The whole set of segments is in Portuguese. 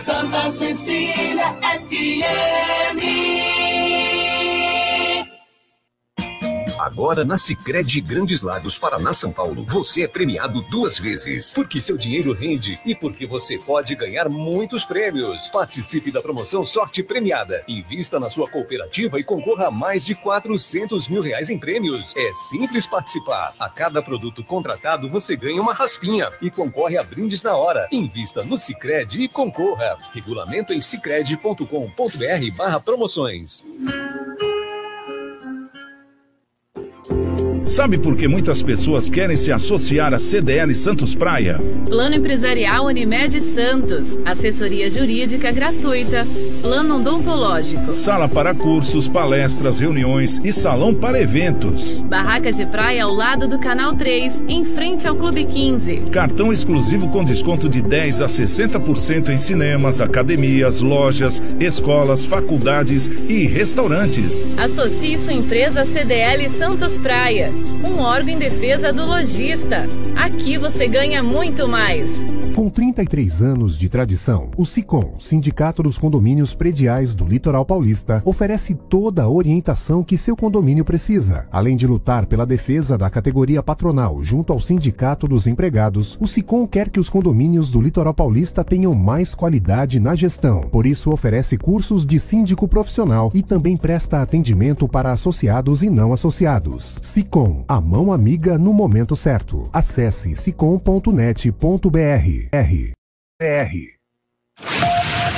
Santa Cecília FM. Agora na Sicredi Grandes Lagos, Paraná, São Paulo, você é premiado duas vezes, porque seu dinheiro rende e porque você pode ganhar muitos prêmios. Participe da promoção Sorte Premiada. Invista na sua cooperativa e concorra a mais de 400 mil reais em prêmios. É simples participar. A cada produto contratado você ganha uma raspinha e concorre a brindes na hora. Invista no Sicredi e concorra. Regulamento em sicredi.com.br/barra promoções. Thank you. Sabe por que muitas pessoas querem se associar à CDL Santos Praia? Plano Empresarial Unimed Santos. Assessoria Jurídica gratuita. Plano Odontológico. Sala para cursos, palestras, reuniões e salão para eventos. Barraca de praia ao lado do Canal 3, em frente ao Clube 15. Cartão exclusivo com desconto de 10 a 60% em cinemas, academias, lojas, escolas, faculdades e restaurantes. Associe sua empresa CDL Santos Praia um órgão em defesa do lojista. Aqui você ganha muito mais. Com 33 anos de tradição, o SICOM, Sindicato dos Condomínios Prediais do Litoral Paulista, oferece toda a orientação que seu condomínio precisa. Além de lutar pela defesa da categoria patronal junto ao Sindicato dos Empregados, o SICOM quer que os condomínios do Litoral Paulista tenham mais qualidade na gestão. Por isso, oferece cursos de síndico profissional e também presta atendimento para associados e não associados. SICOM, a mão amiga no momento certo. Acesse sicom.net.br. R. R.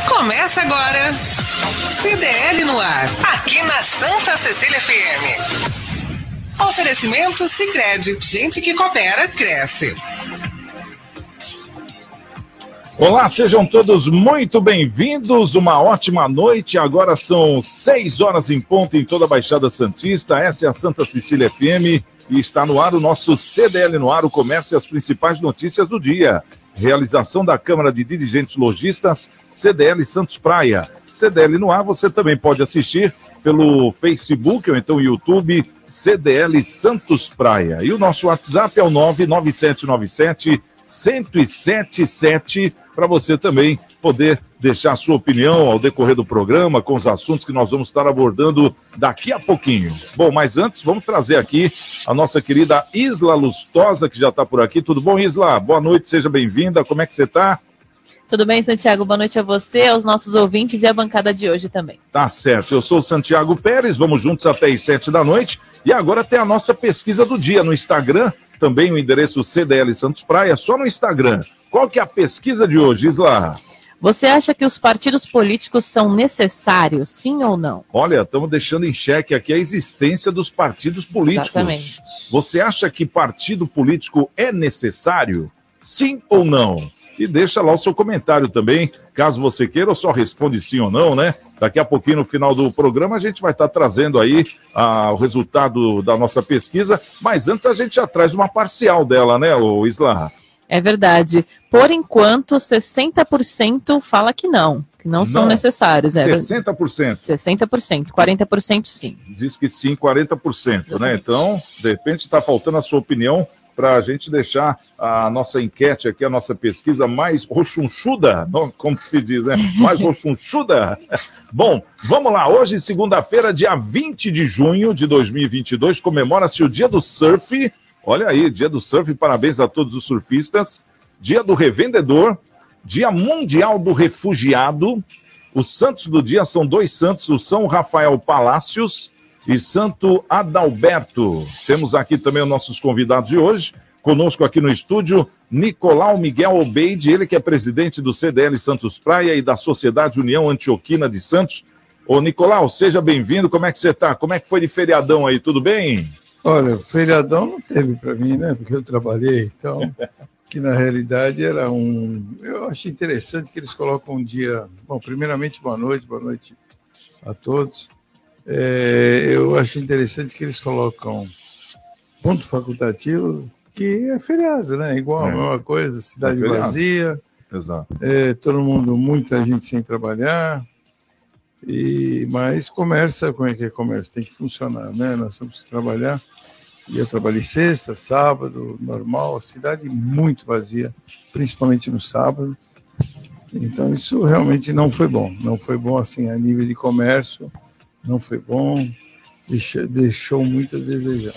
Começa agora. CDL no ar. Aqui na Santa Cecília FM. Oferecimento Sicredi. Gente que coopera, cresce. Olá, sejam todos muito bem-vindos. Uma ótima noite. Agora são seis horas em ponto em toda a Baixada Santista. Essa é a Santa Cecília FM e está no ar o nosso CDL no ar, o comércio e as principais notícias do dia. Realização da Câmara de Dirigentes Logistas, CDL Santos Praia. CDL no ar, você também pode assistir pelo Facebook ou então YouTube CDL Santos Praia. E o nosso WhatsApp é o 99797 1077 para você também poder deixar sua opinião ao decorrer do programa com os assuntos que nós vamos estar abordando daqui a pouquinho. Bom, mas antes vamos trazer aqui a nossa querida Isla Lustosa, que já está por aqui. Tudo bom, Isla? Boa noite, seja bem-vinda. Como é que você está? Tudo bem, Santiago? Boa noite a você, aos nossos ouvintes e à bancada de hoje também. Tá certo. Eu sou o Santiago Pérez, vamos juntos até as sete da noite. E agora tem a nossa pesquisa do dia no Instagram, também o endereço CDL Santos Praia, só no Instagram. Qual que é a pesquisa de hoje, Isla? Você acha que os partidos políticos são necessários, sim ou não? Olha, estamos deixando em xeque aqui a existência dos partidos políticos. Exatamente. Você acha que partido político é necessário? Sim ou não? E deixa lá o seu comentário também, caso você queira, ou só responde sim ou não, né? Daqui a pouquinho, no final do programa, a gente vai estar trazendo aí ah, o resultado da nossa pesquisa, mas antes a gente já traz uma parcial dela, né, o Isla? É verdade. Por enquanto, 60% fala que não, que não, são Não. necessários. É, 60%. 60%, 40% sim. Diz que sim, 40%, né? Então, de repente, está faltando a sua opinião para a gente deixar a nossa enquete aqui, a nossa pesquisa mais rochunchuda, como se diz, né? Mais rochunchuda. Bom, vamos lá. Hoje, segunda-feira, dia 20 de junho de 2022, comemora-se o Dia do Surf. Olha aí, Dia do Surf, parabéns a todos os surfistas. Dia do Revendedor, Dia Mundial do Refugiado. Os santos do dia são dois santos, o São Rafael Palácios e Santo Adalberto. Temos aqui também os nossos convidados de hoje. Conosco aqui no estúdio, Nicolau Miguel Obeide, ele que é presidente do CDL Santos Praia e da Sociedade União Antioquina de Santos. Ô, Nicolau, seja bem-vindo. Como é que você está? Como é que foi de feriadão aí? Tudo bem? Olha, feriadão não teve para mim, né? Porque eu trabalhei, então, que na realidade era um. Eu acho interessante que eles colocam um dia. Bom, primeiramente, boa noite, boa noite a todos. É, eu acho interessante que eles colocam ponto facultativo, que é feriado, né? Igual É. a mesma coisa, cidade É vazia, Exato. é, todo mundo, muita gente sem trabalhar. E, mas comércio, como é que é comércio? Tem que funcionar, né? Nós temos que trabalhar. E eu trabalhei sexta, sábado, normal, a cidade muito vazia, principalmente no sábado. Então isso realmente não foi bom. Não foi bom assim a nível de comércio, não foi bom, deixou, deixou muito a desejar.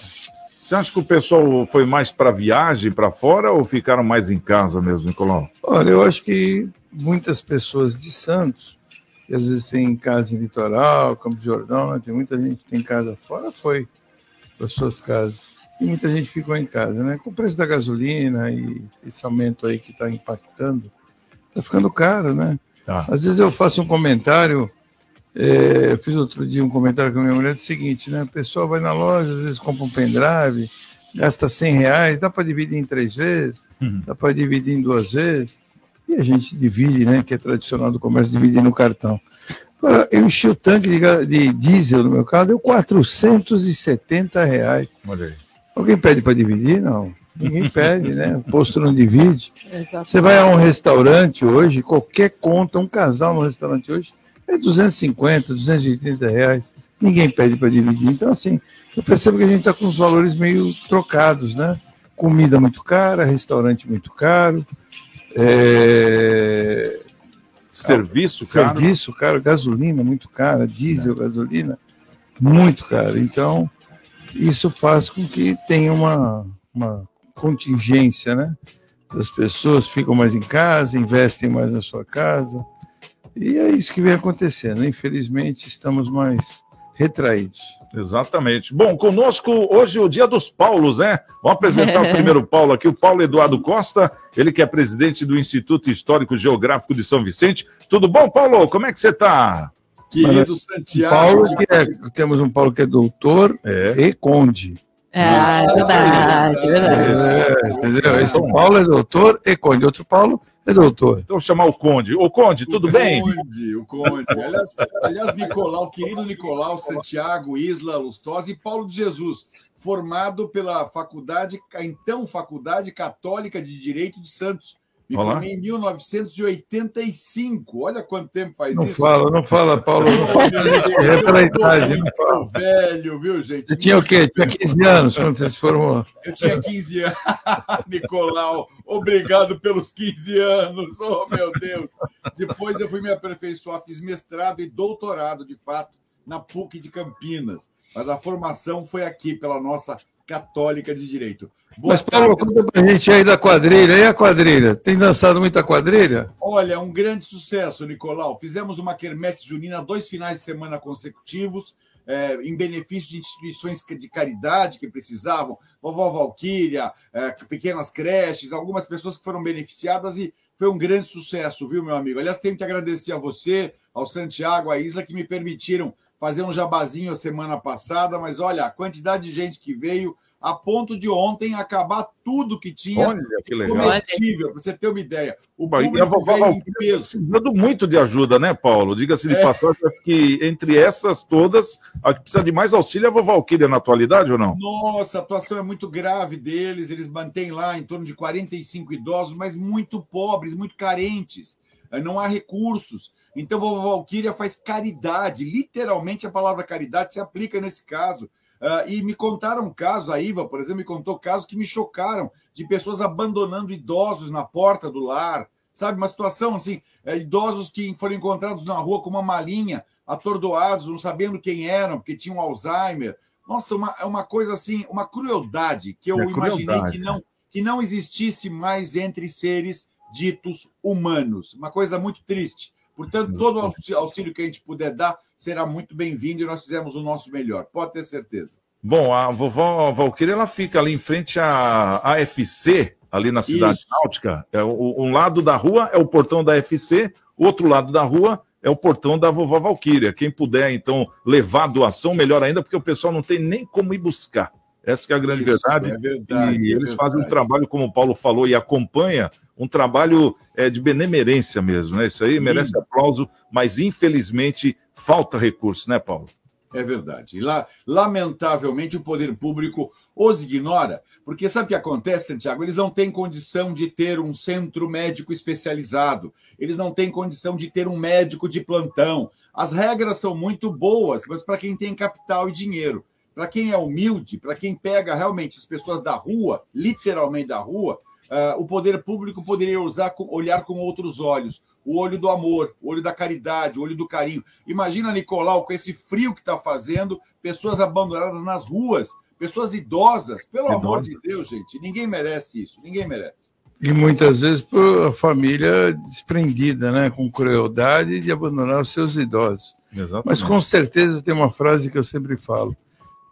Você acha que o pessoal foi mais para viagem para fora ou ficaram mais em casa mesmo, Nicolau? Olha, eu acho que muitas pessoas de Santos, que às vezes tem casa em litoral, Campo de Jordão, né? tem muita gente que tem casa fora, foi para suas casas. E muita gente ficou em casa, né? Com o preço da gasolina e esse aumento aí que está impactando, está ficando caro, né? Tá. Às vezes eu faço um comentário é, eu fiz outro dia um comentário com a minha mulher do seguinte, né? A pessoa vai na loja, às vezes compra um pendrive, gasta 100 reais, dá para dividir em três vezes, uhum. dá para dividir em duas vezes, e a gente divide, né? Que é tradicional do comércio, dividir no cartão. Agora, eu enchi o tanque de, de diesel no meu carro, deu 470 reais. Olha aí. Alguém pede para dividir? Não. Ninguém pede, né? O posto não divide. Exatamente. Você vai a um restaurante hoje, qualquer conta, um casal no restaurante hoje, é 250, 280 reais. Ninguém pede para dividir. Então, assim, eu percebo que a gente está com os valores meio trocados, né? Comida muito cara, restaurante muito caro, é... serviço caro. Serviço caro, gasolina muito cara, diesel, é. gasolina muito caro. Então, isso faz com que tenha uma, uma contingência, né? As pessoas ficam mais em casa, investem mais na sua casa, e é isso que vem acontecendo. Infelizmente, estamos mais retraídos. Exatamente. Bom, conosco hoje o dia dos Paulos, né? Vamos apresentar o primeiro Paulo aqui, o Paulo Eduardo Costa, ele que é presidente do Instituto Histórico Geográfico de São Vicente. Tudo bom, Paulo? Como é que você está? Querido Santiago. Paulo, que é, temos um Paulo que é doutor é. e conde. É, é verdade, verdade. É, entendeu? Esse Paulo é doutor e conde. Outro Paulo é doutor. Então chamar o Conde. Ô, Conde, tudo o bem? Conde, o Conde. Aliás, aliás, Nicolau, querido Nicolau, Santiago, Isla, Lustosa e Paulo de Jesus, formado pela faculdade, então Faculdade Católica de Direito de Santos, me Olá. formei em 1985. Olha quanto tempo faz não isso. Não fala, não fala, Paulo. Não fala. é pela idade. Não fala. velho, viu, gente? Você tinha o quê? Tinha 15 anos quando você se formou? Eu tinha 15 anos. Nicolau, obrigado pelos 15 anos. Oh, meu Deus. Depois eu fui me aperfeiçoar, fiz mestrado e doutorado, de fato, na PUC de Campinas. Mas a formação foi aqui, pela nossa Católica de Direito. Boa Mas, Paulo, conta pra gente aí da quadrilha. E a quadrilha? Tem dançado muita quadrilha? Olha, um grande sucesso, Nicolau. Fizemos uma quermesse junina dois finais de semana consecutivos, é, em benefício de instituições de caridade que precisavam, Vovó Valquíria, é, pequenas creches, algumas pessoas que foram beneficiadas e foi um grande sucesso, viu, meu amigo? Aliás, tenho que agradecer a você, ao Santiago, à Isla, que me permitiram fazer um jabazinho a semana passada, mas olha, a quantidade de gente que veio, a ponto de ontem acabar tudo que tinha Olha, que legal. comestível, para você ter uma ideia. O público a vovó precisando muito de ajuda, né, Paulo? Diga-se de é. passagem que entre essas todas, a que precisa de mais auxílio é a vovó Alquíria na atualidade ou não? Nossa, a atuação é muito grave deles, eles mantêm lá em torno de 45 idosos, mas muito pobres, muito carentes, eh, não há recursos. Então, vovó Valquíria faz caridade, literalmente a palavra caridade se aplica nesse caso. Uh, e me contaram casos, a Iva, por exemplo, me contou casos que me chocaram de pessoas abandonando idosos na porta do lar, sabe? Uma situação assim, é, idosos que foram encontrados na rua com uma malinha, atordoados, não sabendo quem eram, porque tinham Alzheimer. Nossa, uma, é uma coisa assim, uma crueldade que eu é imaginei crueldade. que não, que não existisse mais entre seres ditos humanos. Uma coisa muito triste. Portanto, todo auxílio que a gente puder dar será muito bem-vindo e nós fizemos o nosso melhor, pode ter certeza. Bom, a vovó Valquíria ela fica ali em frente à AFC, ali na cidade Isso. náutica. É, um lado da rua é o portão da AFC, o outro lado da rua é o portão da vovó Valquíria. Quem puder, então, levar a doação, melhor ainda, porque o pessoal não tem nem como ir buscar. Essa é a grande Isso, verdade. É verdade. E é eles verdade. fazem um trabalho, como o Paulo falou, e acompanha um trabalho é, de benemerência mesmo, né? Isso aí merece Sim. aplauso, mas infelizmente falta recurso, né, Paulo? É verdade. Lá, lamentavelmente, o poder público os ignora, porque sabe o que acontece, Santiago? Eles não têm condição de ter um centro médico especializado, eles não têm condição de ter um médico de plantão. As regras são muito boas, mas para quem tem capital e dinheiro. Para quem é humilde, para quem pega realmente as pessoas da rua, literalmente da rua, uh, o poder público poderia usar, olhar com outros olhos. o olho do amor, o olho da caridade, o olho do carinho. Imagina, Nicolau, com esse frio que está fazendo, pessoas abandonadas nas ruas, pessoas idosas. Pelo Idosas. amor de Deus, gente, ninguém merece isso, ninguém merece. E muitas vezes por a família desprendida, né? Com crueldade de abandonar os seus idosos. Exatamente. Mas com certeza tem uma frase que eu sempre falo.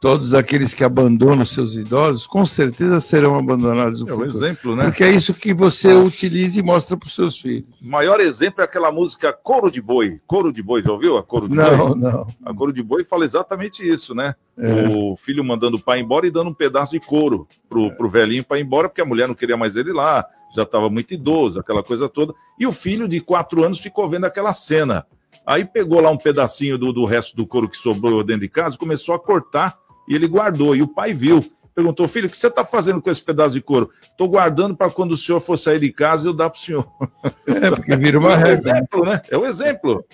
Todos aqueles que abandonam seus idosos, com certeza serão abandonados no É o futuro. exemplo, né? Porque é isso que você utiliza e mostra para os seus filhos. O maior exemplo é aquela música Coro de Boi. Coro de Boi, já ouviu a Coro de Não, Boi? não. A Coro de Boi fala exatamente isso, né? É. O filho mandando o pai embora e dando um pedaço de couro pro, pro velhinho para ir embora, porque a mulher não queria mais ele lá, já estava muito idoso, aquela coisa toda. E o filho de quatro anos ficou vendo aquela cena. Aí pegou lá um pedacinho do, do resto do couro que sobrou dentro de casa, começou a cortar e ele guardou. E o pai viu. Perguntou, filho, o que você está fazendo com esse pedaço de couro? Estou guardando para quando o senhor for sair de casa eu dar para o senhor. É, porque vira uma É o regra. exemplo, né? É o exemplo.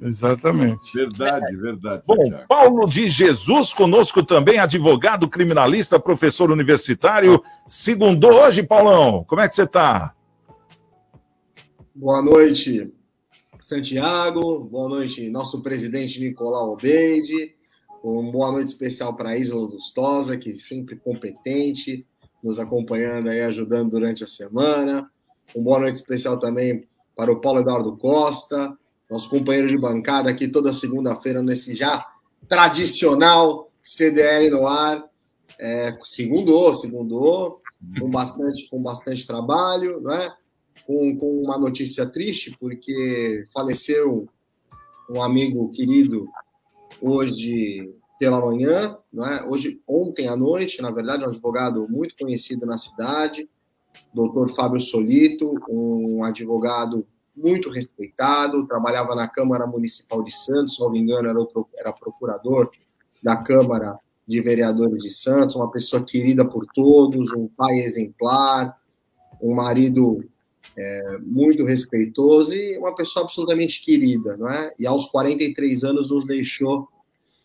Exatamente. Verdade, verdade, Bom, Santiago. Paulo de Jesus conosco também, advogado, criminalista, professor universitário. Segundou hoje, Paulão. Como é que você está? Boa noite, Santiago. Boa noite, nosso presidente Nicolau Obeide. Uma boa noite especial para a Isla Lustosa, que sempre competente, nos acompanhando aí, ajudando durante a semana. Uma boa noite especial também para o Paulo Eduardo Costa, nosso companheiro de bancada aqui toda segunda-feira nesse já tradicional CDL no ar. É, segundou, segundou, com bastante, com bastante trabalho, né? com, com uma notícia triste, porque faleceu um amigo querido hoje pela manhã, não é? Hoje, ontem à noite, na verdade, um advogado muito conhecido na cidade, doutor Fábio Solito, um advogado muito respeitado, trabalhava na Câmara Municipal de Santos, se não me engano, era, o, era procurador da Câmara de Vereadores de Santos, uma pessoa querida por todos, um pai exemplar, um marido é, muito respeitoso e uma pessoa absolutamente querida, não é? E aos 43 anos nos deixou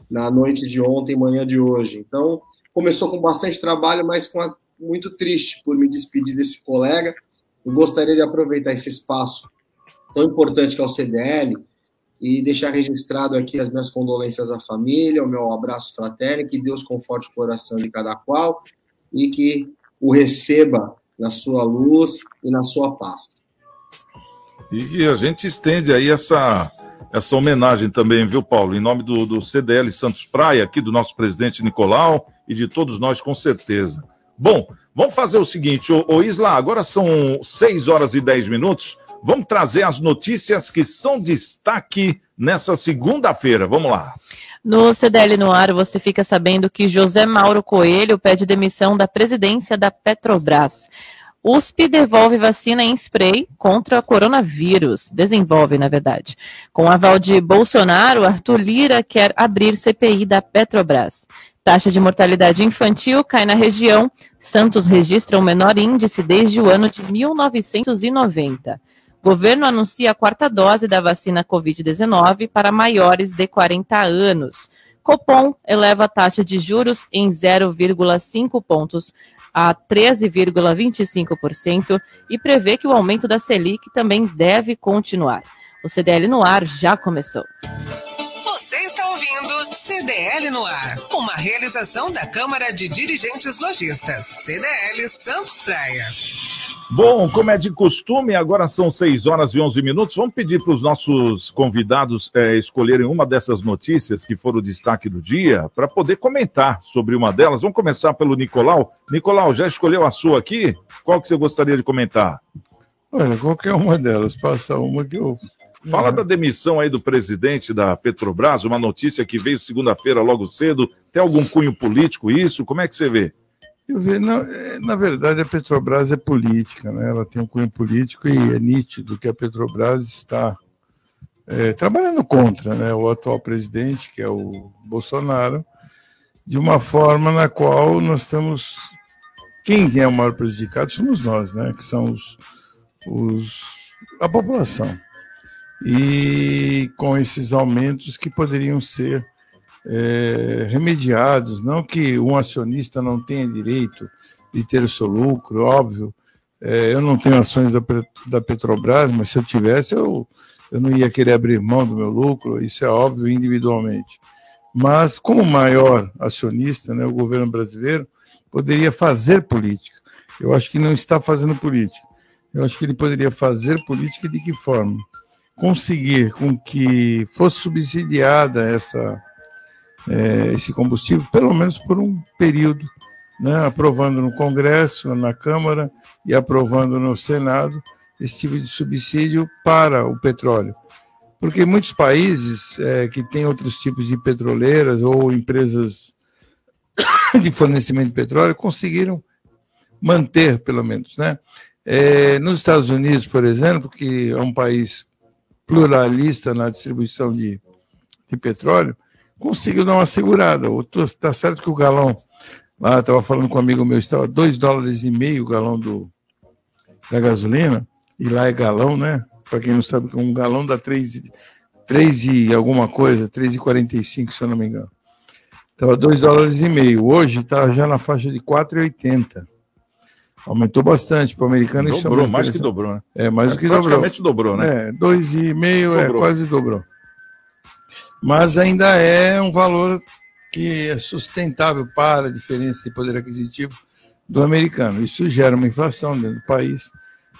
na noite de ontem, manhã de hoje. Então, começou com bastante trabalho, mas com a- muito triste por me despedir desse colega. Eu gostaria de aproveitar esse espaço tão importante que é o CDL e deixar registrado aqui as minhas condolências à família, o meu abraço fraterno, que Deus conforte o coração de cada qual e que o receba na sua luz e na sua paz. E, e a gente estende aí essa, essa homenagem também, viu, Paulo? Em nome do, do CDL Santos Praia, aqui do nosso presidente Nicolau e de todos nós, com certeza. Bom, vamos fazer o seguinte, ô, ô Isla, agora são 6 horas e 10 minutos. Vamos trazer as notícias que são destaque nessa segunda-feira. Vamos lá. No CDL no ar, você fica sabendo que José Mauro Coelho pede demissão da presidência da Petrobras. USP devolve vacina em spray contra coronavírus. Desenvolve, na verdade. Com aval de Bolsonaro, Arthur Lira quer abrir CPI da Petrobras. Taxa de mortalidade infantil cai na região. Santos registra o menor índice desde o ano de 1990. Governo anuncia a quarta dose da vacina Covid-19 para maiores de 40 anos. Copom eleva a taxa de juros em 0,5 pontos a 13,25% e prevê que o aumento da Selic também deve continuar. O CDL no ar já começou. CDL no ar, uma realização da Câmara de Dirigentes Lojistas, CDL Santos Praia. Bom, como é de costume, agora são 6 horas e 11 minutos. Vamos pedir para os nossos convidados eh, escolherem uma dessas notícias que foram o destaque do dia, para poder comentar sobre uma delas. Vamos começar pelo Nicolau. Nicolau, já escolheu a sua aqui? Qual que você gostaria de comentar? Olha, qualquer uma delas, passa uma que eu. Fala da demissão aí do presidente da Petrobras, uma notícia que veio segunda-feira logo cedo. Tem algum cunho político isso? Como é que você vê? Eu vejo, na, é, na verdade, a Petrobras é política, né? ela tem um cunho político e é nítido que a Petrobras está é, trabalhando contra né, o atual presidente, que é o Bolsonaro, de uma forma na qual nós estamos. Quem é o maior prejudicado somos nós, né? que são os, os, a população. E com esses aumentos que poderiam ser é, remediados, não que um acionista não tenha direito de ter o seu lucro, óbvio, É, eu não tenho ações da, da Petrobras, mas se eu tivesse, eu, eu não ia querer abrir mão do meu lucro, isso é óbvio individualmente. Mas, como maior acionista, né, o governo brasileiro poderia fazer política. Eu acho que não está fazendo política. Eu acho que ele poderia fazer política de que forma? Conseguir com que fosse subsidiada essa, é, esse combustível, pelo menos por um período, né, aprovando no Congresso, na Câmara e aprovando no Senado esse tipo de subsídio para o petróleo. Porque muitos países é, que têm outros tipos de petroleiras ou empresas de fornecimento de petróleo conseguiram manter, pelo menos. Né? É, nos Estados Unidos, por exemplo, que é um país pluralista na distribuição de, de petróleo, conseguiu dar uma segurada. Está certo que o galão, lá estava falando com um amigo meu, estava 2 dólares e meio o galão do, da gasolina, e lá é galão, né? Para quem não sabe, um galão dá 3, 3 e alguma coisa, 3,45, se eu não me engano. Estava 2 dólares e meio. Hoje está já na faixa de 4,80. Aumentou bastante. Para o americano Dobrou, mais que dobrou, né? É, mais do é, que praticamente dobrou. dobrou, né? É, 2,5 é quase dobrou. Mas ainda é um valor que é sustentável para a diferença de poder aquisitivo do americano. Isso gera uma inflação dentro do país.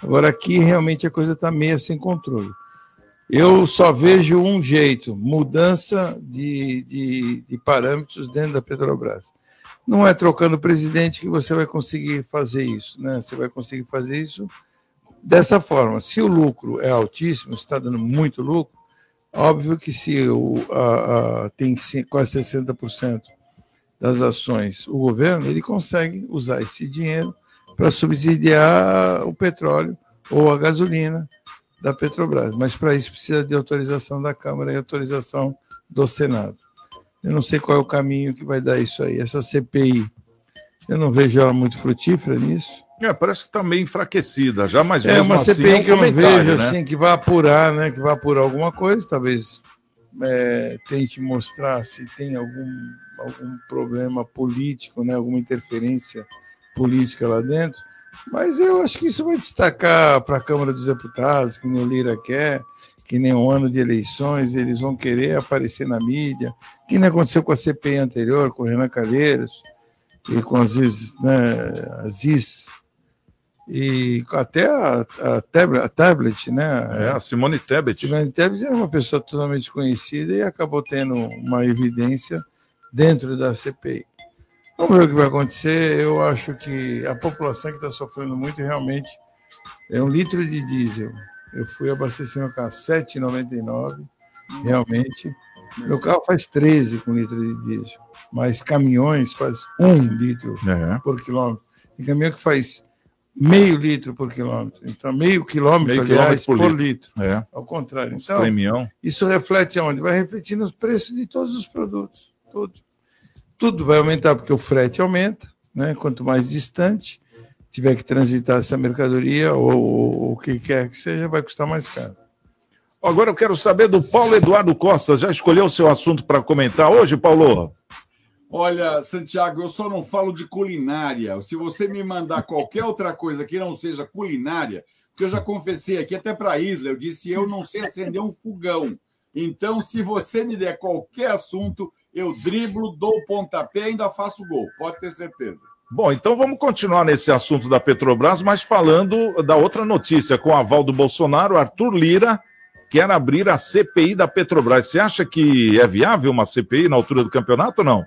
Agora, aqui realmente a coisa está meio sem controle. Eu só vejo um jeito: mudança de, de, de parâmetros dentro da Petrobras. Não é trocando presidente que você vai conseguir fazer isso, né? Você vai conseguir fazer isso dessa forma. Se o lucro é altíssimo, está dando muito lucro, óbvio que se o, a, a, tem quase 60% das ações o governo, ele consegue usar esse dinheiro para subsidiar o petróleo ou a gasolina da Petrobras. Mas para isso precisa de autorização da Câmara e autorização do Senado. Eu não sei qual é o caminho que vai dar isso aí. Essa CPI, eu não vejo ela muito frutífera nisso. É, parece que está meio enfraquecida já, mas é uma assim, CPI é um que eu não vejo né? assim que vai apurar, né? Que vai apurar alguma coisa, talvez é, tente mostrar se tem algum algum problema político, né? Alguma interferência política lá dentro. Mas eu acho que isso vai destacar para a Câmara dos Deputados, que o Lira quer, que nem um ano de eleições, eles vão querer aparecer na mídia, que nem aconteceu com a CPI anterior, com o Renan Calheiros, e com as Aziz, né, Aziz e até a, a, tablet, a tablet, né? É, a Simone Tebet. Simone Tebet era uma pessoa totalmente conhecida e acabou tendo uma evidência dentro da CPI. Vamos ver o que vai acontecer. Eu acho que a população que está sofrendo muito realmente é um litro de diesel. Eu fui abastecer meu carro 7,99, realmente. Meu carro faz 13 com litro de diesel, mas caminhões faz 1 litro é. por quilômetro. Tem caminhão que faz meio litro por quilômetro. Então, meio quilômetro, meio aliás, quilômetro por, por, litro. litro. É. Ao contrário. Então, Premião. isso reflete aonde? Vai refletir nos preços de todos os produtos. Tudo. Tudo vai aumentar, porque o frete aumenta, né? quanto mais distante tiver que transitar essa mercadoria ou o que quer que seja, vai custar mais caro. Agora eu quero saber do Paulo Eduardo Costa. Já escolheu o seu assunto para comentar hoje, Paulo? Olha, Santiago, eu só não falo de culinária. Se você me mandar qualquer outra coisa que não seja culinária, porque eu já confessei aqui até para a Isla, eu disse eu não sei acender um fogão. Então, se você me der qualquer assunto, eu driblo, dou o pontapé e ainda faço gol. Pode ter certeza. Bom, então vamos continuar nesse assunto da Petrobras, mas falando da outra notícia, com o aval do Bolsonaro, Arthur Lira quer abrir a CPI da Petrobras. Você acha que é viável uma CPI na altura do campeonato ou não?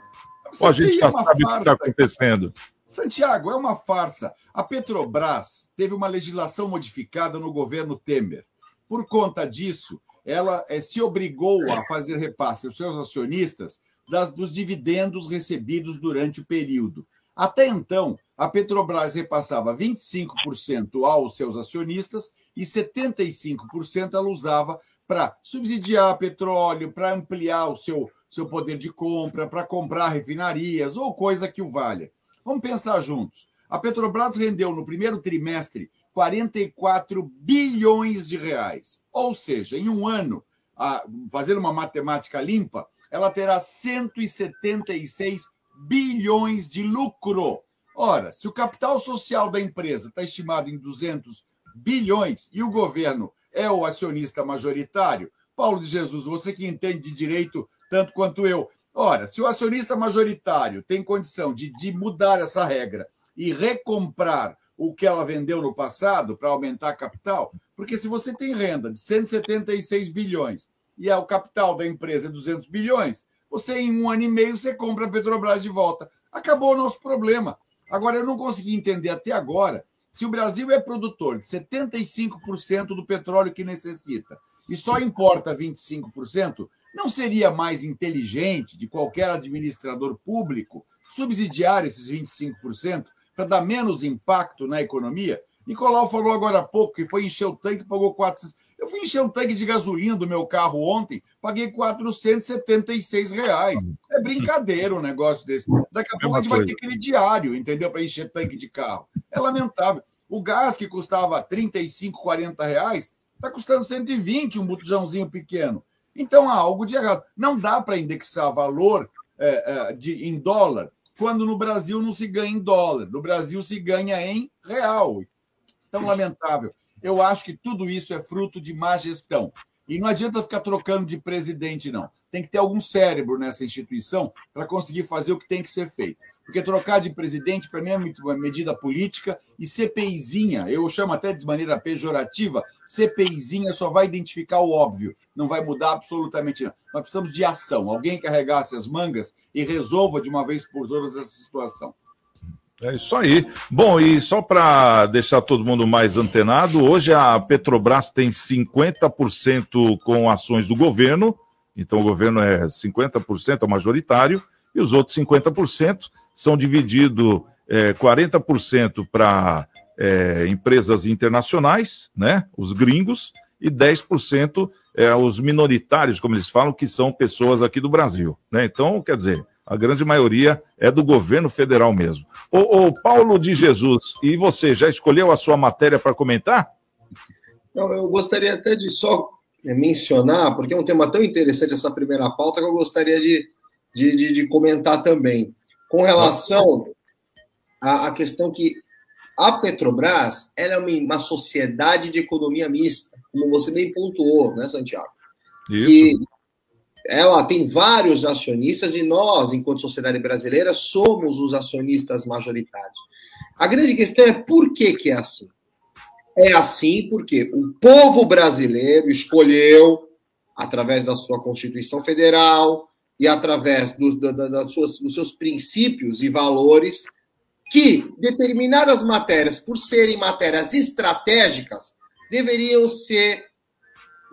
Ou a gente já é sabe o que está acontecendo? Santiago, é uma farsa. A Petrobras teve uma legislação modificada no governo Temer. Por conta disso, ela é, se obrigou a fazer repasse aos seus acionistas das, dos dividendos recebidos durante o período. Até então, a Petrobras repassava 25% aos seus acionistas e 75% ela usava para subsidiar petróleo, para ampliar o seu, seu poder de compra, para comprar refinarias ou coisa que o valha. Vamos pensar juntos. A Petrobras rendeu no primeiro trimestre 44 bilhões de reais. Ou seja, em um ano, fazendo uma matemática limpa, ela terá 176 bilhões de lucro. Ora, se o capital social da empresa está estimado em 200 bilhões e o governo é o acionista majoritário, Paulo de Jesus, você que entende de direito tanto quanto eu, ora, se o acionista majoritário tem condição de, de mudar essa regra e recomprar o que ela vendeu no passado para aumentar capital, porque se você tem renda de 176 bilhões e é o capital da empresa é 200 bilhões, você em um ano e meio você compra a Petrobras de volta. Acabou o nosso problema. Agora, eu não consegui entender até agora se o Brasil é produtor de 75% do petróleo que necessita e só importa 25%, não seria mais inteligente de qualquer administrador público subsidiar esses 25% para dar menos impacto na economia? Nicolau falou agora há pouco que foi encher o tanque e pagou 400. Eu fui encher um tanque de gasolina do meu carro ontem, paguei 476 reais. É brincadeira um negócio desse. Daqui a pouco a gente vai ter crediário, entendeu? Para encher tanque de carro. É lamentável. O gás que custava 35, 40 reais, está custando 120 um botijãozinho pequeno. Então há algo de errado. Não dá para indexar valor é, é, de, em dólar quando no Brasil não se ganha em dólar. No Brasil se ganha em real. Tão lamentável. Eu acho que tudo isso é fruto de má gestão. E não adianta ficar trocando de presidente, não. Tem que ter algum cérebro nessa instituição para conseguir fazer o que tem que ser feito. Porque trocar de presidente, para mim, é muito uma medida política e CPIzinha, eu chamo até de maneira pejorativa, CPIzinha só vai identificar o óbvio, não vai mudar absolutamente nada. Nós precisamos de ação, alguém carregasse as mangas e resolva de uma vez por todas essa situação. É isso aí. Bom, e só para deixar todo mundo mais antenado, hoje a Petrobras tem 50% com ações do governo, então o governo é 50% é majoritário, e os outros 50% são divididos é, 40% para é, empresas internacionais, né, os gringos, e 10% é, os minoritários, como eles falam, que são pessoas aqui do Brasil. Né? Então, quer dizer, a grande maioria é do governo federal mesmo. Ô, ô Paulo de Jesus, e você já escolheu a sua matéria para comentar? Não, eu gostaria até de só é, mencionar, porque é um tema tão interessante essa primeira pauta que eu gostaria de, de, de, de comentar também. Com relação à, à, questão que a Petrobras ela é uma, uma sociedade de economia mista, como você bem pontuou, né, Santiago? Isso. E ela tem vários acionistas e nós, enquanto sociedade brasileira, somos os acionistas majoritários. A grande questão é por que, que é assim? É assim porque o povo brasileiro escolheu, através da sua Constituição Federal e através do, da, das suas, dos seus princípios e valores, que determinadas matérias, por serem matérias estratégicas, deveriam ser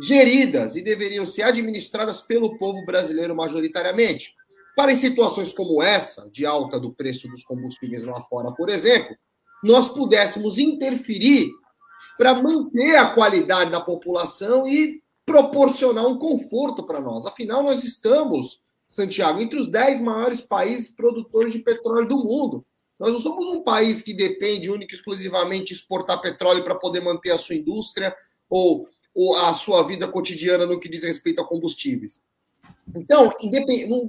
geridas e deveriam ser administradas pelo povo brasileiro majoritariamente. Para em situações como essa, de alta do preço dos combustíveis lá fora, por exemplo, nós pudéssemos interferir para manter a qualidade da população e proporcionar um conforto para nós. Afinal, nós estamos, Santiago, entre os dez maiores países produtores de petróleo do mundo. Nós não somos um país que depende única e exclusivamente de exportar petróleo para poder manter a sua indústria ou a sua vida cotidiana no que diz respeito a combustíveis. Então,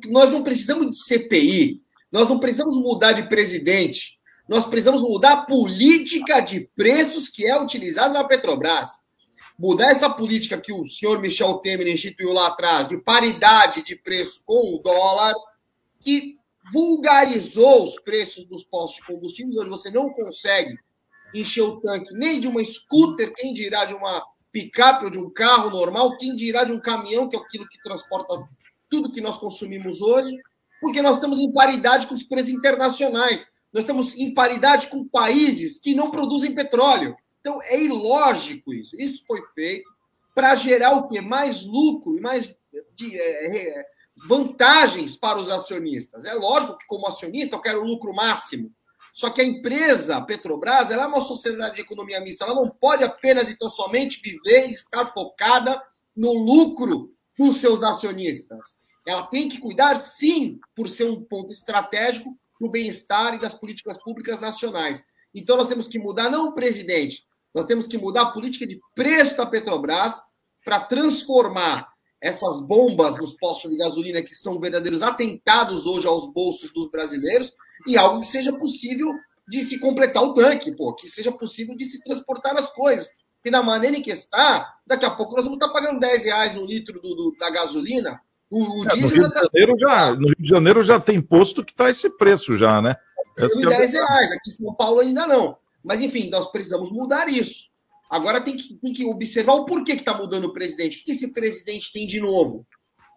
nós não precisamos de CPI, nós não precisamos mudar de presidente, nós precisamos mudar a política de preços que é utilizada na Petrobras. Mudar essa política que o senhor Michel Temer instituiu lá atrás, de paridade de preço com o dólar, que vulgarizou os preços dos postos de combustíveis, onde você não consegue encher o tanque nem de uma scooter, quem dirá de uma picape ou de um carro normal, quem dirá de um caminhão, que é aquilo que transporta tudo que nós consumimos hoje, porque nós estamos em paridade com os preços internacionais. Nós estamos em paridade com países que não produzem petróleo. Então é ilógico isso. Isso foi feito para gerar o quê? Mais lucro e mais de, é, é, vantagens para os acionistas. É lógico que, como acionista, eu quero o lucro máximo. Só que a empresa, Petrobras, ela é uma sociedade de economia mista. Ela não pode apenas, então, somente viver e estar focada no lucro dos seus acionistas. Ela tem que cuidar, sim, por ser um ponto estratégico do bem-estar e das políticas públicas nacionais. Então, nós temos que mudar, não o presidente, nós temos que mudar a política de preço da Petrobras para transformar essas bombas nos postos de gasolina, que são verdadeiros atentados hoje aos bolsos dos brasileiros, e algo que seja possível de se completar o tanque, pô, que seja possível de se transportar as coisas. E da maneira em que está, daqui a pouco nós vamos estar pagando 10 reais no litro do, do da gasolina. O, o É, no, diesel Rio de está Janeiro já, no Rio de Janeiro já tem posto que está esse preço já, né? Essa que é a 10 verdade. reais. Aqui em São Paulo ainda não. Mas, enfim, nós precisamos mudar isso. Agora tem que, tem que observar o porquê que está mudando o presidente. O que esse presidente tem de novo?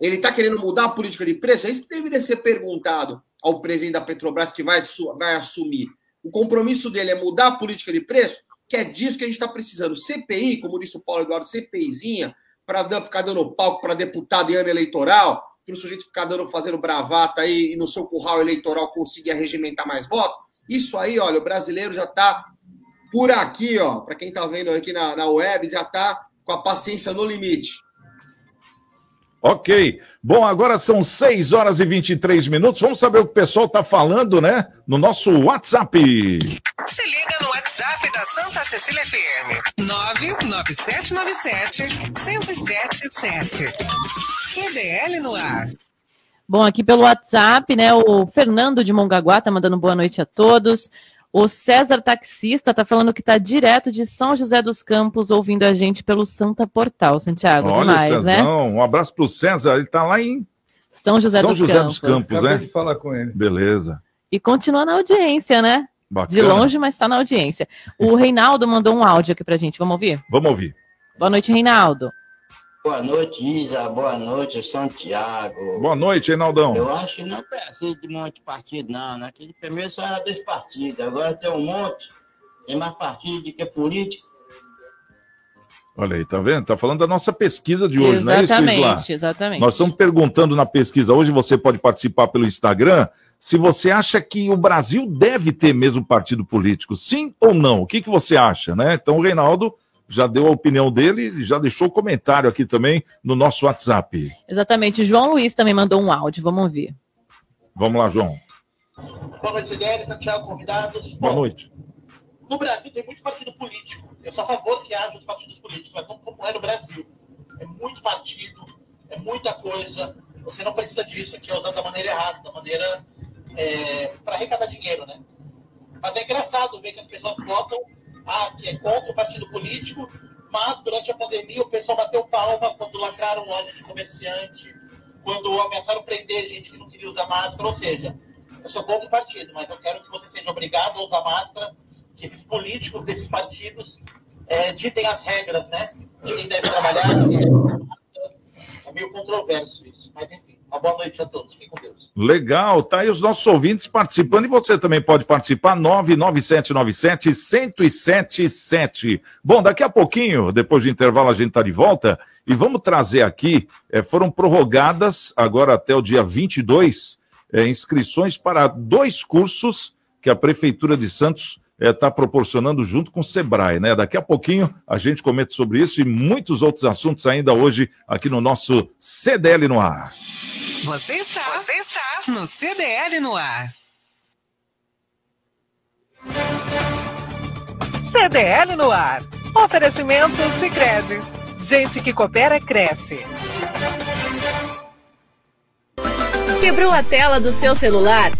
Ele está querendo mudar a política de preço? É isso que deveria ser perguntado ao presidente da Petrobras que vai, vai assumir. O compromisso dele é mudar a política de preço? Que é disso que a gente está precisando. CPI, como disse o Paulo Eduardo, CPIzinha, para ficar dando palco para deputado em ano eleitoral, para o sujeito ficar dando, fazendo bravata aí e no seu curral eleitoral conseguir arregimentar mais votos. Isso aí, olha, o brasileiro já está por aqui, ó. Para quem está vendo aqui na, na web, já está com a paciência no limite. Ok. Bom, agora são 6 horas e 23 minutos. Vamos saber o que o pessoal está falando, né? No nosso WhatsApp. Se liga no WhatsApp da Santa Cecília FM. 99797-1077. QDL no ar. Bom, aqui pelo WhatsApp, né? O Fernando de Mongaguá tá mandando boa noite a todos. O César Taxista tá falando que tá direto de São José dos Campos ouvindo a gente pelo Santa Portal, Santiago. Olha, demais, né? Um abraço pro César. Ele está lá em São José, São dos, José Campos. dos Campos, Acabei né? de falar com ele. Beleza. E continua na audiência, né? Bacana. De longe, mas está na audiência. O Reinaldo mandou um áudio aqui pra gente. Vamos ouvir? Vamos ouvir. Boa noite, Reinaldo. Boa noite, Isa. Boa noite, Santiago. Boa noite, Reinaldão. Eu acho que não precisa de um monte de partido, não. Naquele primeiro só era dois partidos. Agora tem um monte. Tem mais partido do que político. Olha aí, tá vendo? Tá falando da nossa pesquisa de hoje, não é isso, Isla? exatamente, exatamente. Nós estamos perguntando na pesquisa hoje, você pode participar pelo Instagram, se você acha que o Brasil deve ter mesmo partido político, sim ou não? O que, que você acha, né? Então o Reinaldo já deu a opinião dele e já deixou o comentário aqui também no nosso WhatsApp. Exatamente. O João Luiz também mandou um áudio. Vamos ouvir. Vamos lá, João. Boa noite, Guilherme, Santiago, convidados. Boa noite. No Brasil tem muito partido político. Eu sou a favor que haja os partidos políticos, mas não como é no Brasil. É muito partido, é muita coisa. Você não precisa disso aqui, é usado da maneira errada, da maneira para arrecadar dinheiro, né? Mas é engraçado ver que as pessoas votam ah, que é contra o partido político, mas durante a pandemia o pessoal bateu palma quando lacraram loja de comerciante, quando ameaçaram prender gente que não queria usar máscara, ou seja, eu sou contra o partido, mas eu quero que você seja obrigado a usar máscara, que esses políticos desses partidos é, ditem as regras, né? De quem deve trabalhar. É meio controverso isso, mas enfim. Uma boa noite a todos. Fiquem com Deus. Legal, tá aí os nossos ouvintes participando e você também pode participar, 99797-1077. Bom, daqui a pouquinho, depois do intervalo, a gente está de volta e vamos trazer aqui, eh, foram prorrogadas agora até o dia 22, eh, inscrições para dois cursos que a Prefeitura de Santos está proporcionando junto com o Sebrae, né? Daqui a pouquinho a gente comenta sobre isso e muitos outros assuntos ainda hoje aqui no nosso CDL no ar. Você está, você está no CDL no ar. CDL no ar. Oferecimento Sicredi. Gente que coopera cresce. Quebrou a tela do seu celular?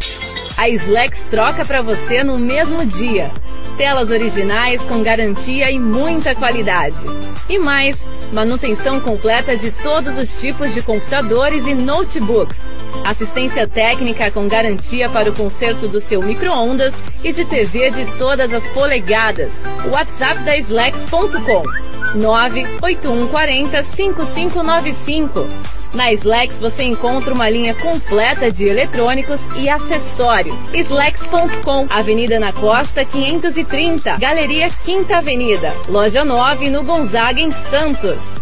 A Slex troca para você no mesmo dia. Telas originais com garantia e muita qualidade. E mais, manutenção completa de todos os tipos de computadores e notebooks. Assistência técnica com garantia para o conserto do seu micro-ondas e de TV de todas as polegadas. WhatsApp da Slex.com 98140 5595. Na Slex você encontra uma linha completa de eletrônicos e acessórios. Slex.com, Avenida na Costa 530, Galeria Quinta Avenida, Loja 9 no Gonzaga em Santos.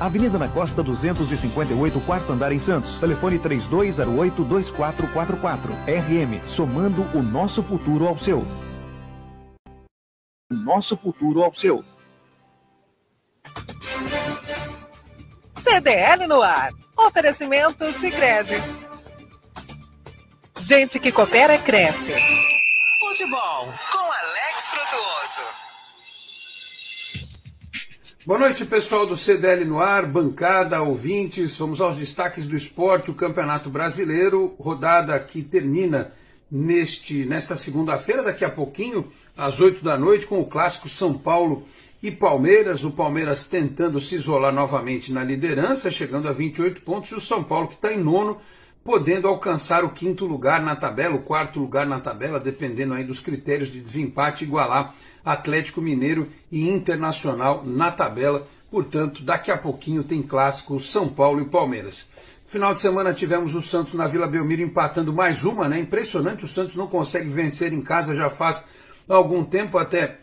Avenida na Costa 258, quarto andar em Santos. Telefone 3208-2444. RM, somando o nosso futuro ao seu. nosso futuro ao seu. CDL no ar. Oferecimento Sicredi. Gente que coopera cresce. Futebol com Alex Frutuoso. Boa noite, pessoal do CDL no ar, bancada, ouvintes. Vamos aos destaques do esporte, o Campeonato Brasileiro, rodada que termina neste nesta segunda-feira, daqui a pouquinho, às 8 da noite, com o clássico São Paulo e Palmeiras. O Palmeiras tentando se isolar novamente na liderança, chegando a 28 pontos, e o São Paulo, que está em nono, podendo alcançar o quinto lugar na tabela, o quarto lugar na tabela, dependendo aí dos critérios de desempate, igualar Atlético Mineiro e Internacional na tabela. Portanto, daqui a pouquinho tem clássico São Paulo e Palmeiras. Final de semana tivemos o Santos na Vila Belmiro empatando mais uma, né? Impressionante, o Santos não consegue vencer em casa já faz algum tempo, até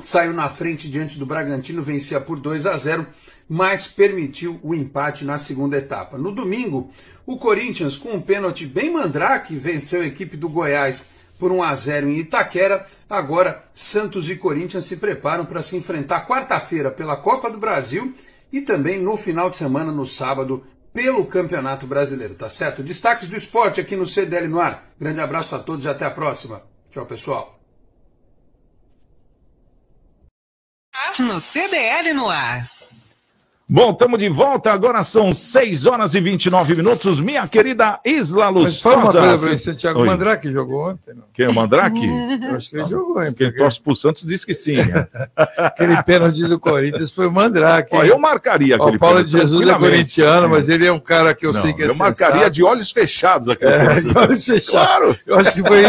saiu na frente diante do Bragantino, vencia por 2 a 0, mas permitiu o empate na segunda etapa. No domingo, o Corinthians, com um pênalti bem mandrake, venceu a equipe do Goiás por 1 a 0 em Itaquera. Agora, Santos e Corinthians se preparam para se enfrentar quarta-feira pela Copa do Brasil e também no final de semana, no sábado, pelo Campeonato Brasileiro, tá certo? Destaques do esporte aqui no CDL no ar. Grande abraço a todos e até a próxima. Tchau, pessoal. No CDL no ar. Bom, estamos de volta. Agora são 6 horas e 29 minutos. Minha querida Isla Mas fala uma Lustosa. coisa pra você, Thiago Oi. Mandrake jogou ontem, não? Quem é o Mandrake? Eu acho que ele jogou, hein? Quem torce pro Santos diz que sim. né? Aquele pênalti do Corinthians foi o Mandrake. Ó, eu marcaria Ó, aquele O Paulo pênalti, de Jesus é corintiano, mas ele é um cara que eu Não, sei que é Eu marcaria sensato. de olhos fechados aquele É, pênalti. de olhos fechados. Claro. Eu acho que foi,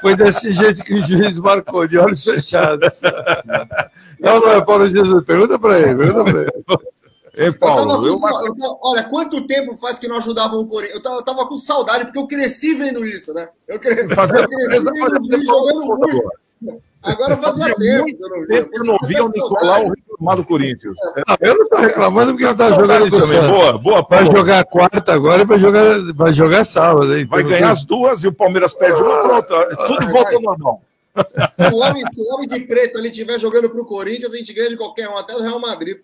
foi desse jeito que o juiz marcou, de olhos fechados. Não, não é Paulo de Jesus. Pergunta pra ele, pergunta pra ele. Ei, Eu tava Paulo, com eu sa- eu tava- olha, quanto tempo faz que não ajudavam o Corinthians? Eu tava, eu tava com saudade, porque eu cresci vendo isso, né? Eu, cre... Fazia- eu cresci vendo o juiz jogando muito. Agora fazia tempo que eu não via. Eu não vi o Nicolau reclamar do Corinthians. Não, eu não tô reclamando porque não tá Saudade jogando com o também. Santos. Boa, boa, Vai jogar quarta agora e vai jogar, vai jogar sábado. Hein? Vai ganhar as duas e o Palmeiras perde uma, pronto. Tudo volta ao normal. Se o, homem, se o homem de preto ali estiver jogando pro Corinthians, a gente ganha de qualquer um, até o Real Madrid.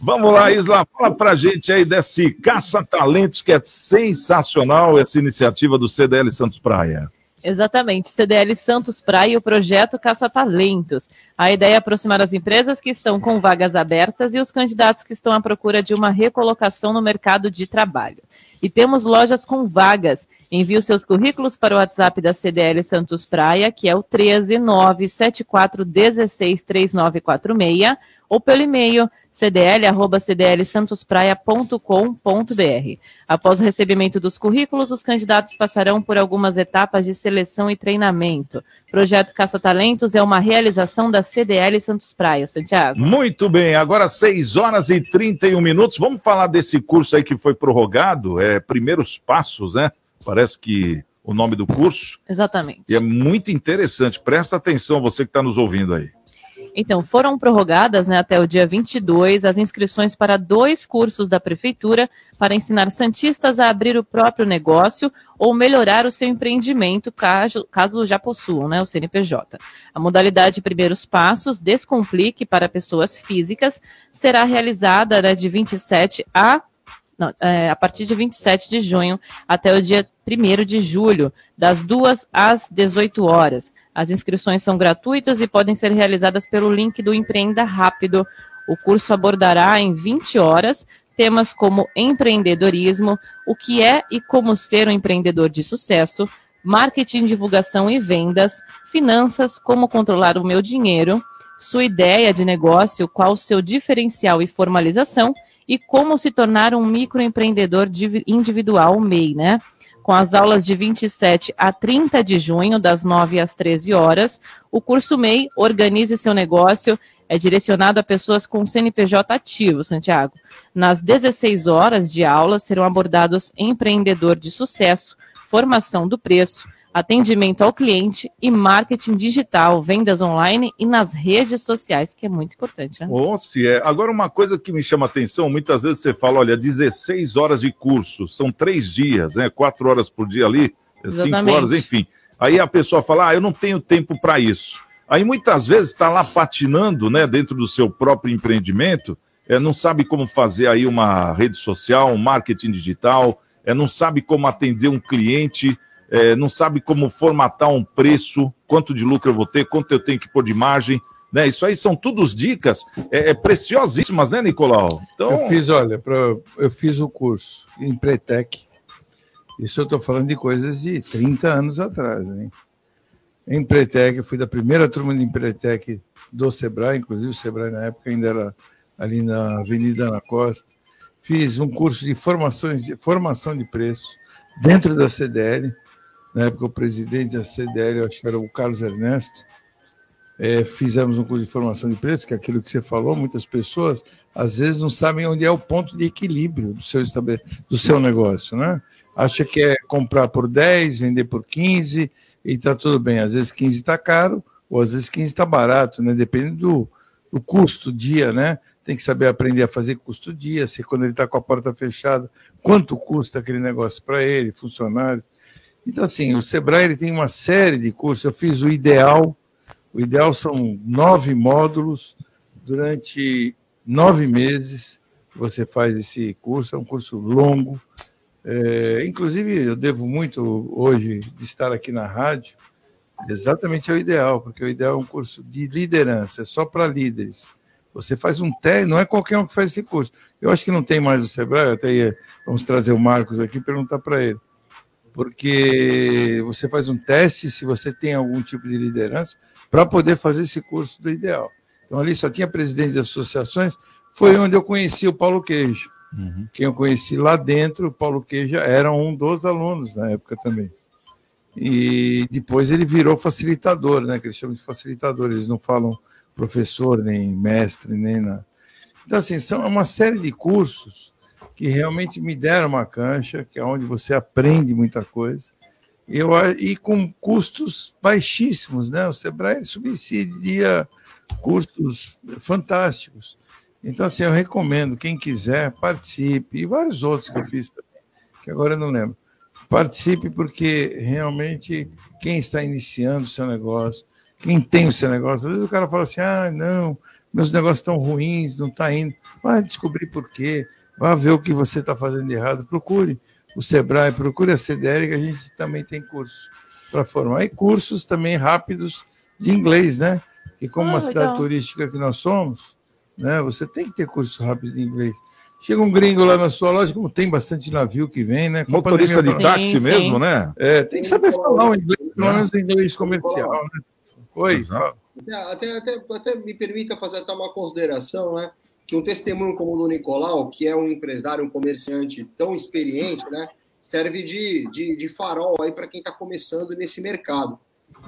Vamos lá, Isla, fala pra gente aí desse caça-talentos que é sensacional, essa iniciativa do CDL Santos Praia. Exatamente, CDL Santos Praia e o projeto Caça Talentos. A ideia é aproximar as empresas que estão com vagas abertas e os candidatos que estão à procura de uma recolocação no mercado de trabalho. E temos lojas com vagas. Envie os seus currículos para o WhatsApp da CDL Santos Praia, que é o 13974163946, ou pelo e-mail cdl@cdlsantospraia.com.br. Após o recebimento dos currículos, os candidatos passarão por algumas etapas de seleção e treinamento. Projeto Caça Talentos é uma realização da CDL Santos Praia, Santiago. Muito bem, agora 6 horas e 31 minutos. Vamos falar desse curso aí que foi prorrogado, é Primeiros Passos, né? Parece que o nome do curso. Exatamente. E é muito interessante. Presta atenção, você que está nos ouvindo aí. Então, foram prorrogadas né, até o dia 22 as inscrições para dois cursos da Prefeitura para ensinar Santistas a abrir o próprio negócio ou melhorar o seu empreendimento, caso, caso já possuam né, o CNPJ. A modalidade Primeiros Passos, Descomplique para pessoas físicas, será realizada né, de 27 a não, é, a partir de 27 de junho até o dia 1 de julho, das 2 às 18 horas. As inscrições são gratuitas e podem ser realizadas pelo link do Empreenda Rápido. O curso abordará em 20 horas temas como empreendedorismo, o que é e como ser um empreendedor de sucesso, marketing, divulgação e vendas, finanças, como controlar o meu dinheiro, sua ideia de negócio, qual o seu diferencial e formalização, e como se tornar um microempreendedor divi- individual MEI, né? Com as aulas de 27 a 30 de junho, das 9 às 13 horas, o curso MEI Organize Seu Negócio é direcionado a pessoas com CNPJ ativo, Santiago. Nas 16 horas de aula serão abordados empreendedor de sucesso, formação do preço, atendimento ao cliente e marketing digital, vendas online e nas redes sociais, que é muito importante, né? Ou se é. Agora, uma coisa que me chama atenção, muitas vezes você fala, olha, 16 horas de curso, são três dias, né? Quatro horas por dia ali. é cinco Exatamente. horas, enfim. Aí a pessoa fala, ah, eu não tenho tempo para isso. Aí muitas vezes está lá patinando, né, dentro do seu próprio empreendimento, é, não sabe como fazer aí uma rede social, um marketing digital, é, não sabe como atender um cliente, é, não sabe como formatar um preço, quanto de lucro eu vou ter, quanto eu tenho que pôr de margem, né? Isso aí são todos dicas é, é, preciosíssimas, né, Nicolau? Então, Eu fiz, olha, pra, eu fiz o curso em Pretec. Isso eu estou falando de coisas de 30 anos atrás, hein? Em Pretec, eu fui da primeira turma de Empretec do Sebrae, inclusive o Sebrae na época ainda era ali na Avenida Ana Costa. Fiz um curso de formações de formação de preço dentro da CDL. Na época, o presidente da CDL, acho que era o Carlos Ernesto. É, fizemos um curso de formação de preço, que é aquilo que você falou, muitas pessoas às vezes não sabem onde é o ponto de equilíbrio do seu, do seu negócio, né? Acha que é comprar por 10, vender por 15 e tá tudo bem. Às vezes 15 está caro, ou às vezes 15 está barato, né? Depende do, do custo dia, né? Tem que saber aprender a fazer custo dia, se quando ele está com a porta fechada, quanto custa aquele negócio para ele, funcionário. Então, assim, o Sebrae ele tem uma série de cursos. Eu fiz o Ideal. O Ideal são nove módulos durante nove meses. Você faz esse curso, é um curso longo. É, inclusive, eu devo muito hoje de estar aqui na rádio, exatamente ao Ideal, porque o Ideal é um curso de liderança, é só para líderes. Você faz um teste, não é qualquer um que faz esse curso. Eu acho que não tem mais o Sebrae, até ia, vamos trazer o Marcos aqui e perguntar para ele. Porque você faz um teste se você tem algum tipo de liderança para poder fazer esse curso do Ideal. Então, ali só tinha presidente de associações, foi onde eu conheci o Paulo Queijo. Quem eu conheci lá dentro, o Paulo Queijo era um dos alunos na época também. E depois ele virou facilitador, né? Que eles chamam de facilitador, eles não falam professor, nem mestre, nem nada. Então, assim, são uma série de cursos que realmente me deram uma cancha, que é onde você aprende muita coisa, eu, e com custos baixíssimos, né? O Sebrae subsidia cursos fantásticos. Então, assim, eu recomendo, quem quiser, participe, e vários outros que eu fiz também, que agora eu não lembro. Participe, porque realmente quem está iniciando o seu negócio, quem tem o seu negócio, às vezes o cara fala assim: ah, não, meus negócios estão ruins, não está indo. Vai descobrir por quê, vai ver o que você está fazendo de errado, procure o Sebrae, procure a CDL, que a gente também tem cursos para formar. E cursos também rápidos de inglês, né? E como Ah, uma cidade legal. turística que nós somos, né? Você tem que ter curso rápido de inglês. Chega um gringo lá na sua loja, como tem bastante navio que vem, né? Com Motorista de táxi Sim, mesmo, sim. né? É, tem que saber falar o inglês, pelo menos o inglês comercial, né? Oi, fala. Até, até, até me permita fazer até uma consideração, né? Que um testemunho como o do Nicolau, que é um empresário, um comerciante tão experiente, né? Serve de, de, de farol aí para quem está começando nesse mercado.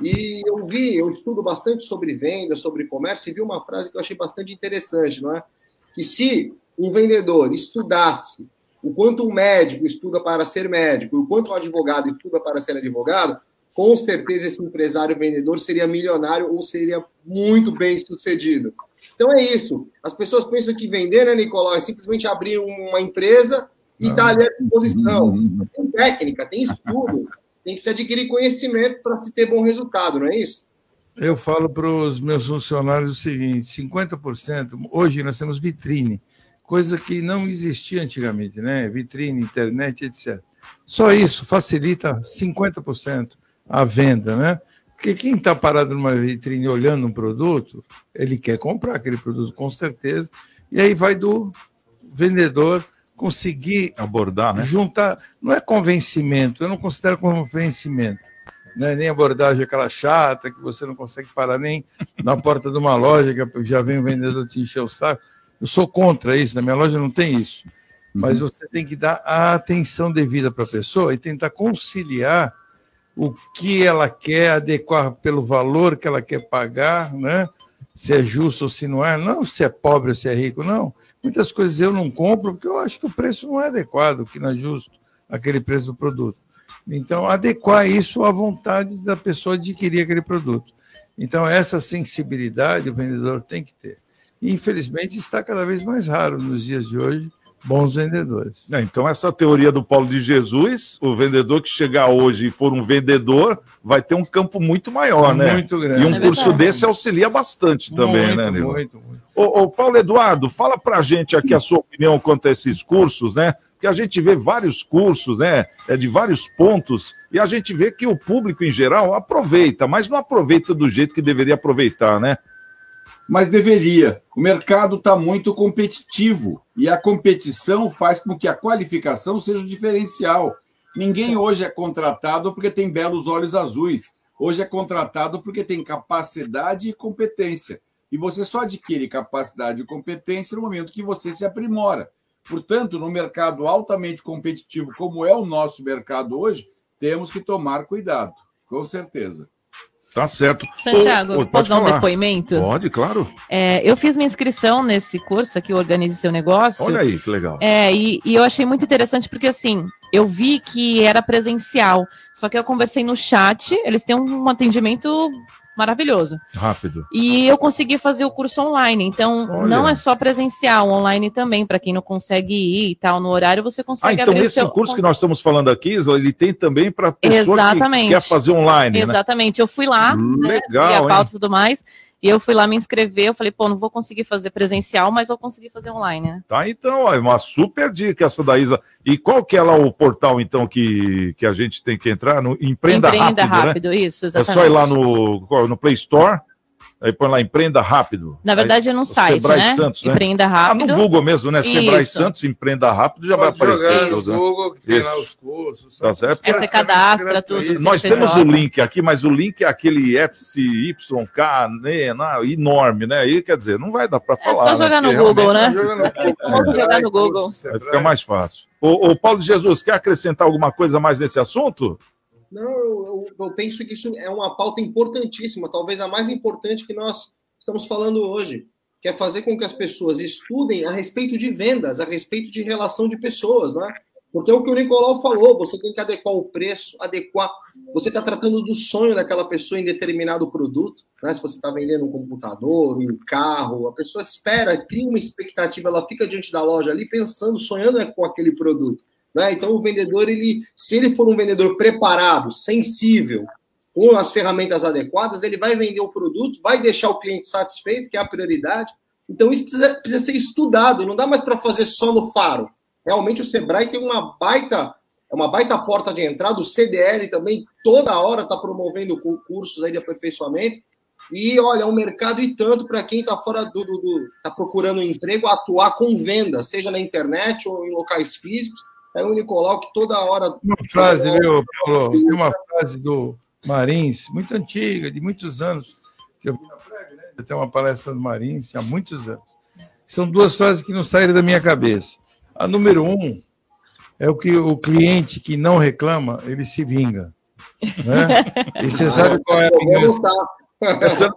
E eu vi, eu estudo bastante sobre venda, sobre comércio, e vi uma frase que eu achei bastante interessante, não é? Que se um vendedor estudasse o quanto um médico estuda para ser médico, o quanto um advogado estuda para ser advogado, com certeza esse empresário vendedor seria milionário ou seria muito bem sucedido. Então é isso. As pessoas pensam que vender, né, Nicolau, é simplesmente abrir uma empresa e estar ali à disposição. Tem técnica, tem estudo, tem que se adquirir conhecimento para se ter bom resultado, não é isso? Eu falo para os meus funcionários o seguinte: 50%, hoje nós temos vitrine, coisa que não existia antigamente, né? Vitrine, internet, etc. Só isso facilita 50% a venda, né? Porque quem está parado numa vitrine olhando um produto, ele quer comprar aquele produto com certeza, e aí vai do vendedor conseguir abordar, né? Juntar, não é convencimento, eu não considero convencimento, né? nem abordagem aquela chata que você não consegue parar nem na porta de uma loja que já vem o vendedor te encher o saco. Eu sou contra isso, na minha loja não tem isso. Mas você tem que dar a atenção devida para a pessoa e tentar conciliar o que ela quer, adequar pelo valor que ela quer pagar, né? se é justo ou se não é, não se é pobre ou se é rico, não. Muitas coisas eu não compro porque eu acho que o preço não é adequado, que não é justo aquele preço do produto. Então, adequar isso à vontade da pessoa adquirir aquele produto. Então, essa sensibilidade o vendedor tem que ter. E, infelizmente, está cada vez mais raro nos dias de hoje bons vendedores. É, então, essa teoria do Paulo de Jesus, o vendedor que chegar hoje e for um vendedor, vai ter um campo muito maior, né? Muito grande. E um É curso desse auxilia bastante também, Muito, né, Nilo? muito, muito. Ô, ô, Paulo Eduardo, fala pra gente aqui a sua opinião quanto a esses cursos, né? Porque a gente vê vários cursos, né? É de vários pontos, e a gente vê que o público em geral aproveita, mas não aproveita do jeito que deveria aproveitar, né? Mas deveria. O mercado está muito competitivo e a competição faz com que a qualificação seja o diferencial. Ninguém hoje é contratado porque tem belos olhos azuis. Hoje é contratado porque tem capacidade e competência. E você só adquire capacidade e competência no momento que você se aprimora. Portanto, no mercado altamente competitivo, como é o nosso mercado hoje, temos que tomar cuidado, com certeza. Tá certo. Santiago, Ô, ô, posso pode dar um falar. depoimento? Pode, claro. É, eu fiz minha inscrição nesse curso aqui, Organize Seu Negócio. Olha aí, que legal. É, e, e eu achei muito interessante porque, assim, eu vi que era presencial. Só que eu conversei no chat, eles têm um atendimento maravilhoso. Rápido. E eu consegui fazer o curso online. Então, Olha. não é só presencial, online também. Para quem não consegue ir e tal no horário, você Ah, consegue então abrir o esse seu... curso que nós estamos falando aqui, Isla, ele tem também para pessoa Exatamente. que quer fazer online, né? Exatamente. Eu fui lá, né, Legal, vi a pauta e tudo mais, e eu fui lá me inscrever. Eu falei, pô, não vou conseguir fazer presencial, mas vou conseguir fazer online, né? Tá, então, ó, é uma super dica essa da Isa. E qual que é lá o portal, então, que, que a gente tem que entrar? No Empreenda, Empreenda Rápido, Rápido, né? isso, É exatamente. só ir lá no, no Play Store, aí põe lá Empreenda Rápido. Na verdade, é o site, Sebrae né? Santos, né? Empreenda Rápido. Ah, no Google mesmo, né? Sebrae Isso. Santos, Empreenda Rápido, já Pode vai aparecer. jogar no né? Google, que tem Isso. lá os cursos. Tá certo? Aí você cadastra tudo. Nós CNPJ. temos o link aqui, mas o link é aquele FCYK né, na- enorme, né? Aí, quer dizer, não vai dar para falar. só né? jogar no Porque Google, né? Vamos jogar no Google. Vai ficar mais fácil. Ô, ô, Paulo de Jesus, quer acrescentar alguma coisa mais nesse assunto? Não, eu, eu- eu penso que isso é uma pauta importantíssima, talvez a mais importante que nós estamos falando hoje, que é fazer com que as pessoas estudem a respeito de vendas, a respeito de relação de pessoas, né? Porque é o que o Nicolau falou, você tem que adequar o preço, adequar. Você está tratando do sonho daquela pessoa em determinado produto, né? Se você está vendendo um computador, um carro, a pessoa espera, cria uma expectativa, ela fica diante da loja ali pensando, sonhando com aquele produto. Né? Então, o vendedor, ele, se ele for um vendedor preparado, sensível, com as ferramentas adequadas, ele vai vender o produto, vai deixar o cliente satisfeito, que é a prioridade. Então, isso precisa, precisa ser estudado, não dá mais para fazer só no faro. Realmente, o Sebrae tem uma baita, é uma baita porta de entrada, o CDL também, toda hora está promovendo cu- cursos aí de aperfeiçoamento. E olha, é um mercado e tanto para quem está fora do, do, do- tá procurando um emprego, atuar com venda, seja na internet ou em locais físicos. É o Nicolau que toda hora. Uma frase, viu, Paulo? Tem uma frase do Marins, muito antiga, de muitos anos, que eu vi na né? Tem uma palestra do Marins há muitos anos. São duas frases que não saíram da minha cabeça. A número um é o que o cliente que não reclama, ele se vinga. Né? E você sabe qual é a vingança? Essa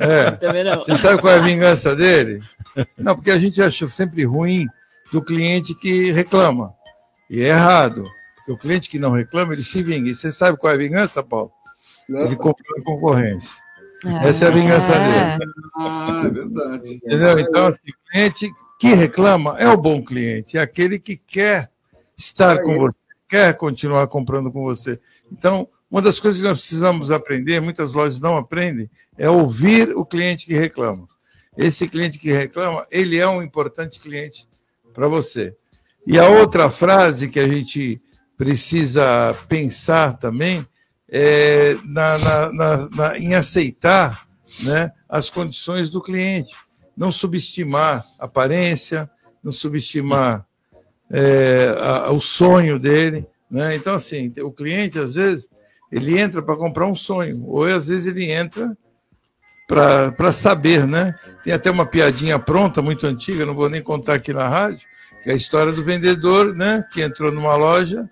é. Você sabe qual é a vingança dele? Não, porque a gente acha sempre ruim do cliente que reclama. E é errado. Porque o cliente que não reclama, ele se vinga. E você sabe qual é a vingança, Paulo? Ele comprou a concorrência. Essa é a vingança dele. Ah, é verdade. Entendeu? Então, assim, o cliente que reclama é o bom cliente, é aquele que quer estar com você, quer continuar comprando com você. Então, uma das coisas que nós precisamos aprender, muitas lojas não aprendem, é ouvir o cliente que reclama. Esse cliente que reclama, ele é um importante cliente para você. E a outra frase que a gente precisa pensar também é na, na- na- na- em aceitar né, as condições do cliente. Não subestimar a aparência, não subestimar é, a- o sonho dele. Né? Então, assim, o cliente, às vezes, ele entra para comprar um sonho, ou às vezes ele entra para saber, né? Tem até uma piadinha pronta, muito antiga, não vou nem contar aqui na rádio, que é a história do vendedor, né? Que entrou numa loja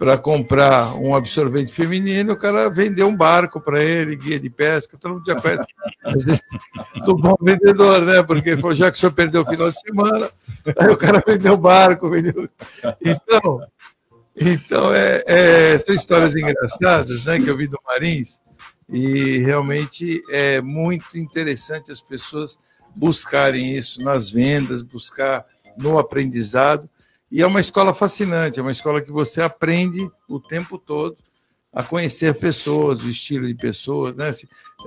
para comprar um absorvente feminino, o cara vendeu um barco para ele, guia de pesca, todo mundo já conhece. Do bom vendedor, né? Porque falou, já que o senhor perdeu o final de semana, aí o cara vendeu barco, vendeu. Então, então é, é, são histórias engraçadas, né? Que eu vi do Marins, e realmente é muito interessante as pessoas buscarem isso nas vendas, buscar no aprendizado. E é uma escola fascinante, é uma escola que você aprende o tempo todo a conhecer pessoas, o estilo de pessoas, né?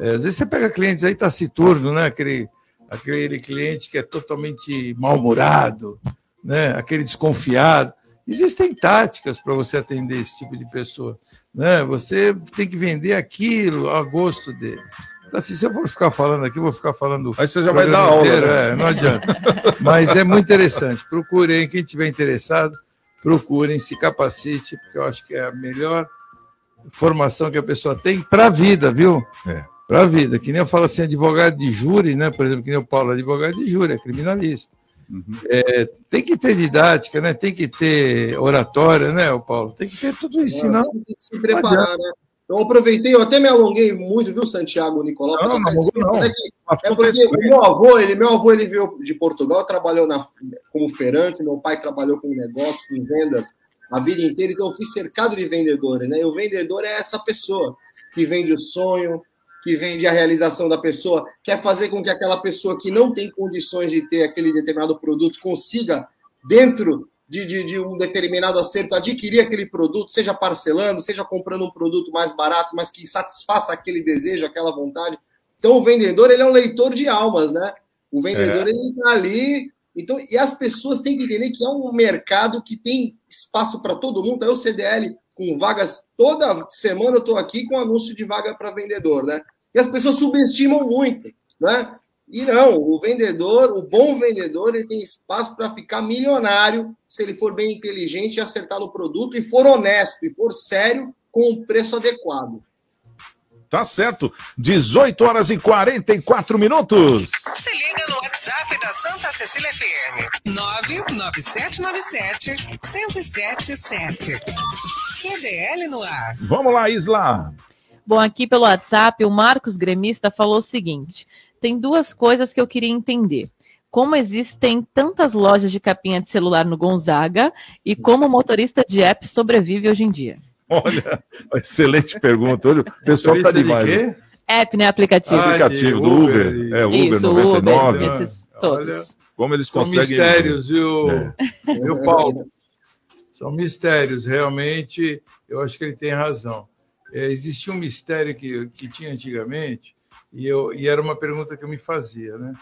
É, às vezes você pega clientes aí taciturno, né? Aquele, aquele cliente que é totalmente mal-humorado, né? Aquele desconfiado. Existem táticas para você atender esse tipo de pessoa, né? Você tem que vender aquilo a gosto dele. Assim, se eu for ficar falando aqui, eu vou ficar falando. Aí você já vai dar aula. inteiro, né? é, não adianta. Mas é muito interessante. Procurem, quem tiver interessado, procurem, se capacite, porque eu acho que é a melhor formação que a pessoa tem para a vida, viu? É. Para a vida. Que nem eu falo assim, advogado de júri, né? Por exemplo, que nem o Paulo, advogado de júri, é criminalista. É, tem que ter didática, né? Tem que ter oratória, né, o Paulo? Tem que ter tudo isso, senão. Tem que se preparar, né? Eu aproveitei, eu até me alonguei muito, viu, Santiago Nicolau? Não, não alongou, não. é, que- é porque o meu avô, ele, meu avô, ele veio de Portugal, trabalhou na, como feirante, meu pai trabalhou com negócio, com vendas a vida inteira, então eu fui cercado de vendedores, né? E o vendedor é essa pessoa que vende o sonho, que vende a realização da pessoa, quer fazer com que aquela pessoa que não tem condições de ter aquele determinado produto consiga, dentro de, de, de um determinado acerto, adquirir aquele produto, seja parcelando, seja comprando um produto mais barato, mas que satisfaça aquele desejo, aquela vontade. Então, o vendedor ele é um leitor de almas, né? O vendedor É. ele está ali. Então, e as pessoas têm que entender que é um mercado que tem espaço para todo mundo. Aí o CDL com vagas toda semana eu estou aqui com anúncio de vaga para vendedor, né? E as pessoas subestimam muito, né? E não, o vendedor, o bom vendedor, ele tem espaço para ficar milionário se ele for bem inteligente e acertar no produto e for honesto e for sério com o preço adequado. Tá certo. 18 horas e 44 minutos. Se liga no WhatsApp da Santa Cecília FM. 99797 1077. QDL no ar. Vamos lá, Isla. Bom, aqui pelo WhatsApp, o Marcos Gremista falou o seguinte: tem duas coisas que eu queria entender. Como existem tantas lojas de capinha de celular no Gonzaga e como o motorista de app sobrevive hoje em dia? Olha, excelente pergunta. Olha, o pessoal tá Motorista de demais. quê? né? App, né? Aplicativo. Ah, aplicativo de do Uber. Uber, É, Uber Isso, 99. Uber, esses todos. Como eles São conseguem. mistérios, viu, É. viu, Paulo? São mistérios, realmente, eu acho que ele tem razão. É, existia um mistério que, que tinha antigamente, e, eu, e era uma pergunta que eu me fazia, né?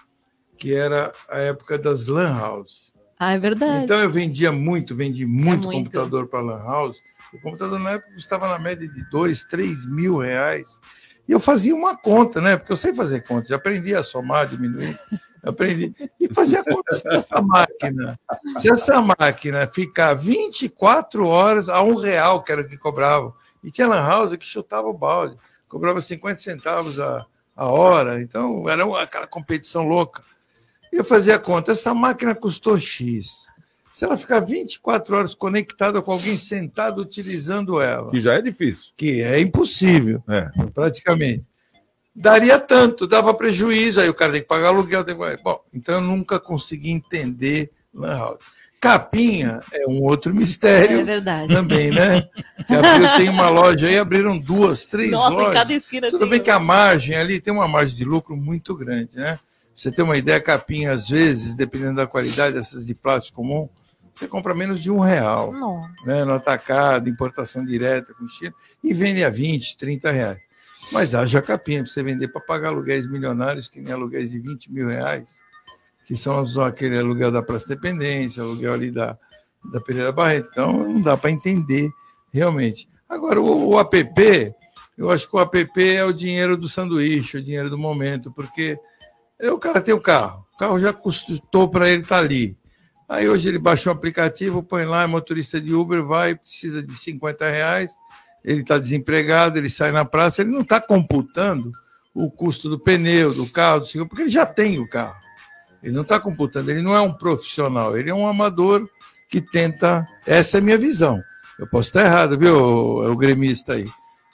Que era a época das lan house. Ah, é verdade. Então eu vendia muito, vendi muito, muito. computador para lan house. O computador na época custava na média de dois, três mil reais. E eu fazia uma conta, né? Porque eu sei fazer conta, já aprendi a somar, diminuir, aprendi. E fazia conta se essa máquina, se essa máquina ficar 24 horas a um real, que era o que cobrava. E tinha lan house que chutava o balde, cobrava 50 centavos a, a hora. Então era aquela competição louca. E eu fazia a conta, essa máquina custou X. Se ela ficar 24 horas conectada com alguém sentado utilizando ela, Que já é difícil. que é impossível, É. praticamente, daria tanto, dava prejuízo, aí o cara tem que pagar aluguel. Tem que... Bom, então eu nunca consegui entender Lan House. Capinha é um outro mistério É verdade. também, né? Que abriu, tem uma loja aí, abriram duas, três Nossa, em lojas. cada esquina Tudo tem bem uma. que a margem ali tem uma margem de lucro muito grande, né? Você ter uma ideia, capinha, às vezes, dependendo da qualidade dessas de plástico comum, você compra menos de um real Não. né, no atacado, importação direta com China, e vende a 20, 30 reais. Mas haja capinha para você vender para pagar aluguéis milionários, que nem aluguéis de 20 mil reais, que são aquele aluguel da Praça Dependência, aluguel ali da, da Pereira Barreto. Então, não dá para entender realmente. Agora, o, o app, eu acho que o app é o dinheiro do sanduíche, o dinheiro do momento, porque é, o cara tem o carro, o carro já custou para ele estar ali. Aí hoje ele baixa o aplicativo, põe lá, é motorista de Uber, vai, precisa de 50 reais, ele está desempregado, ele sai na praça, ele não está computando o custo do pneu, do carro, do seguro, porque ele já tem o carro. Ele não está computando, ele não é um profissional, ele é um amador que tenta. Essa é a minha visão. Eu posso estar errado, viu, o, o gremista aí?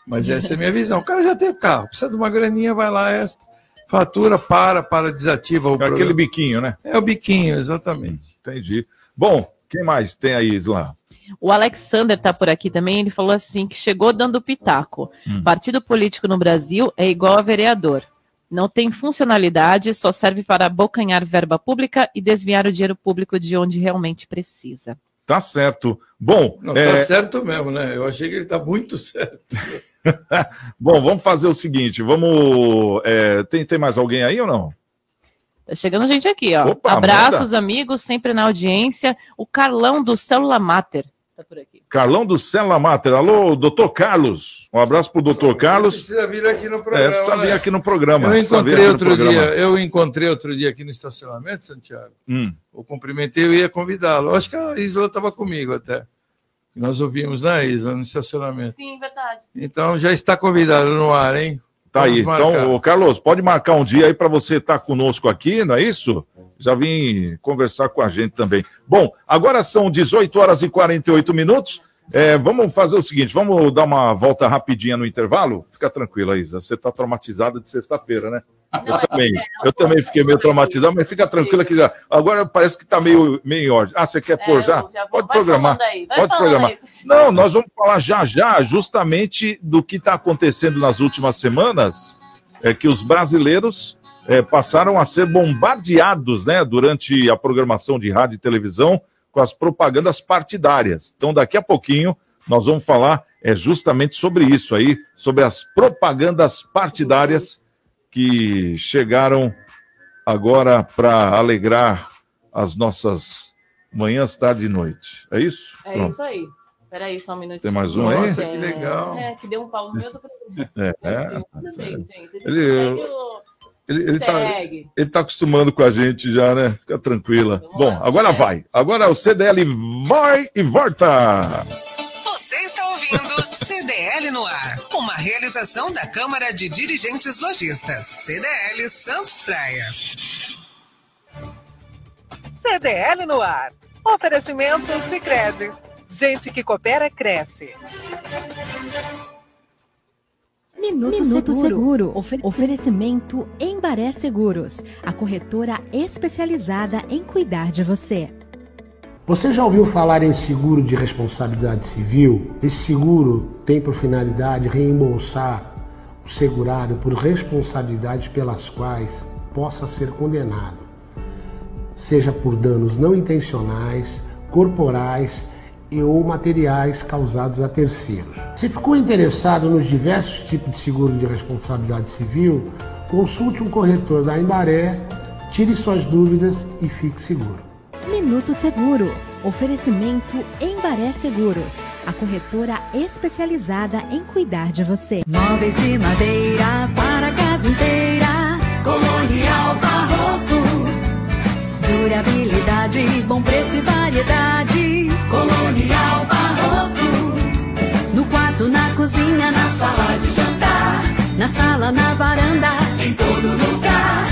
Mas essa é a minha visão. O cara já tem o carro, precisa de uma graninha, vai lá, esta, fatura, para, para, desativa o É aquele programa. biquinho, né? É o biquinho, exatamente. Entendi. Bom, quem mais tem aí, Isla? O Alexander tá por aqui também, ele falou assim que chegou dando pitaco. Hum. Partido político no Brasil é igual a vereador. Não tem funcionalidade, só serve para abocanhar verba pública e desviar o dinheiro público de onde realmente precisa. Tá certo. Bom, Não, é, tá certo mesmo, né? Eu achei que ele tá muito certo. bom, vamos fazer o seguinte, vamos... é, tem, tem mais alguém aí ou não? Tá chegando gente aqui, ó. Opa, Abraços, manda. amigos, sempre na audiência. O Carlão do Célula Mater. Tá por aqui. Carlão do Cela Mater. Alô, doutor Carlos. Um abraço pro doutor Carlos. Precisa vir aqui no É, programa. precisa vir né? aqui no programa. Eu precisa vir encontrei outro programa. dia, eu encontrei outro dia aqui no estacionamento, Santiago. Hum. Eu cumprimentei, eu ia convidá-lo. Eu Acho que a Isla estava comigo até. Nós ouvimos na Isla, no estacionamento. Sim, verdade. Então já está convidado no ar, hein? Tá aí. Vamos marcar. Então, ô, Carlos, pode marcar um dia aí para você estar conosco aqui, não é isso? Já vim conversar com a gente também. Bom, agora são 18 horas e 48 minutos. É, vamos fazer o seguinte, vamos dar uma volta rapidinha no intervalo? Fica tranquila, Isa. Você está traumatizada de sexta-feira, né? Eu também. Eu também fiquei meio traumatizado, mas fica tranquila que já. Agora parece que está meio, meio em ordem. Ah, você quer pôr já? Pode programar. Pode programar. Não, nós vamos falar já já justamente do que está acontecendo nas últimas semanas, é que os brasileiros é, passaram a ser bombardeados, né, durante a programação de rádio e televisão com as propagandas partidárias. Então, daqui a pouquinho nós vamos falar é justamente sobre isso aí, sobre as propagandas partidárias que chegaram agora para alegrar as nossas manhãs, tarde e noite. É isso? É Pronto. isso aí. Peraí, só um minutinho. Tem mais um aí? Nossa, que legal. É, que deu um pau no meu do programa. É, é, é. Ele- o- Ele, ele, tá, ele tá acostumando com a gente já, né? Fica tranquila. Bom, agora vai. Agora o CDL vai e volta. Você está ouvindo CDL no ar, uma realização da Câmara de Dirigentes Lojistas, CDL Santos Praia. CDL no ar. Oferecimento Sicredi. Gente que coopera cresce. Minuto, Seguro. Ofer- Oferecimento Embaré Seguros. A corretora especializada em cuidar de você. Você já ouviu falar em seguro de responsabilidade civil? Esse seguro tem por finalidade reembolsar o segurado por responsabilidades pelas quais possa ser condenado, seja por danos não intencionais, corporais e ou materiais causados a terceiros. Se ficou interessado nos diversos tipos de seguro de responsabilidade civil, consulte um corretor da Embaré, tire suas dúvidas e fique seguro. Minuto Seguro. Oferecimento Embaré Seguros. A corretora especializada em cuidar de você. Móveis de madeira para a casa inteira. Colonial Barroco. Durabilidade, bom preço e variedade. Colonial Barroco. No quarto, na cozinha, na sala de jantar. Na sala, na varanda, em todo lugar.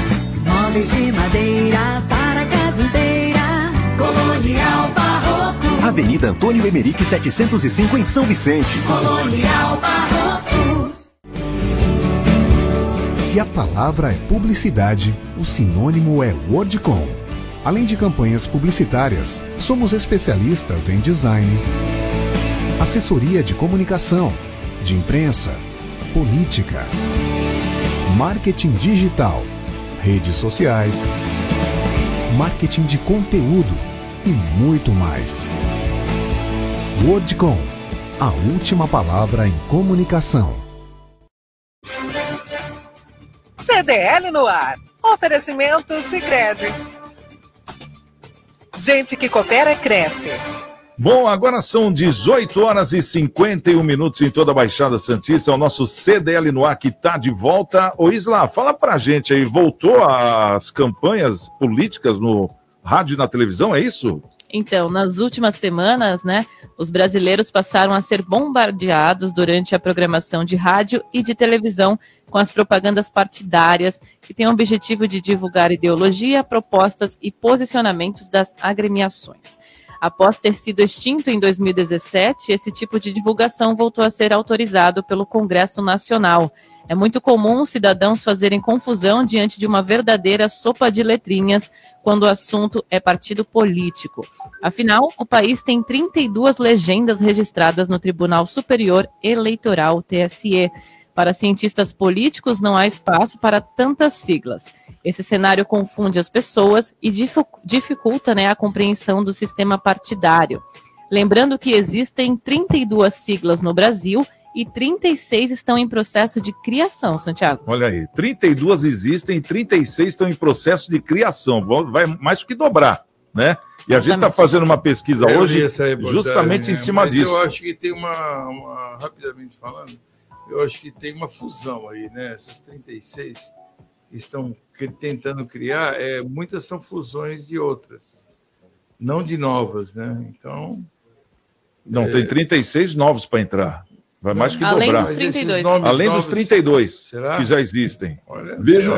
Móveis de madeira para a casa inteira. Colonial Barroco. Avenida Antônio Emerick 705 em São Vicente. Colonial Barroco. Se a palavra é publicidade, o sinônimo é Wordcom. Além de campanhas publicitárias, somos especialistas em design, assessoria de comunicação, de imprensa, política, marketing digital, redes sociais, marketing de conteúdo e muito mais. Wordcom, a última palavra em comunicação. CDL no ar. Oferecimento Sicredi. Gente que coopera cresce. Bom, agora são 18 horas e 51 minutos em toda a Baixada Santista. É o nosso CDL no ar que está de volta. Ô Isla, fala pra gente aí, voltou as campanhas políticas no rádio e na televisão, é isso? Então, nas últimas semanas, né, os brasileiros passaram a ser bombardeados durante a programação de rádio e de televisão com as propagandas partidárias, que têm o objetivo de divulgar ideologia, propostas e posicionamentos das agremiações. Após ter sido extinto em 2017, esse tipo de divulgação voltou a ser autorizado pelo Congresso Nacional. É muito comum cidadãos fazerem confusão diante de uma verdadeira sopa de letrinhas quando o assunto é partido político. Afinal, o país tem 32 legendas registradas no Tribunal Superior Eleitoral, TSE. Para cientistas políticos, não há espaço para tantas siglas. Esse cenário confunde as pessoas e dificulta né, a compreensão do sistema partidário. Lembrando que existem 32 siglas no Brasil e 36 estão em processo de criação, Santiago. Olha aí, 32 existem, 36 estão em processo de criação. Vai mais do que dobrar, né? E a gente está fazendo uma pesquisa Eu hoje justamente em né? cima Mas disso. Eu acho que tem uma, uma- rapidamente falando, eu acho que tem uma fusão aí, né? Essas 36 que estão tentando criar, é, muitas são fusões de outras, não de novas, né? Então. Não, é, tem 36 novos para entrar. Vai mais que Além dobrar. dos 32. Além dos 32 Será? que já existem. Vejam,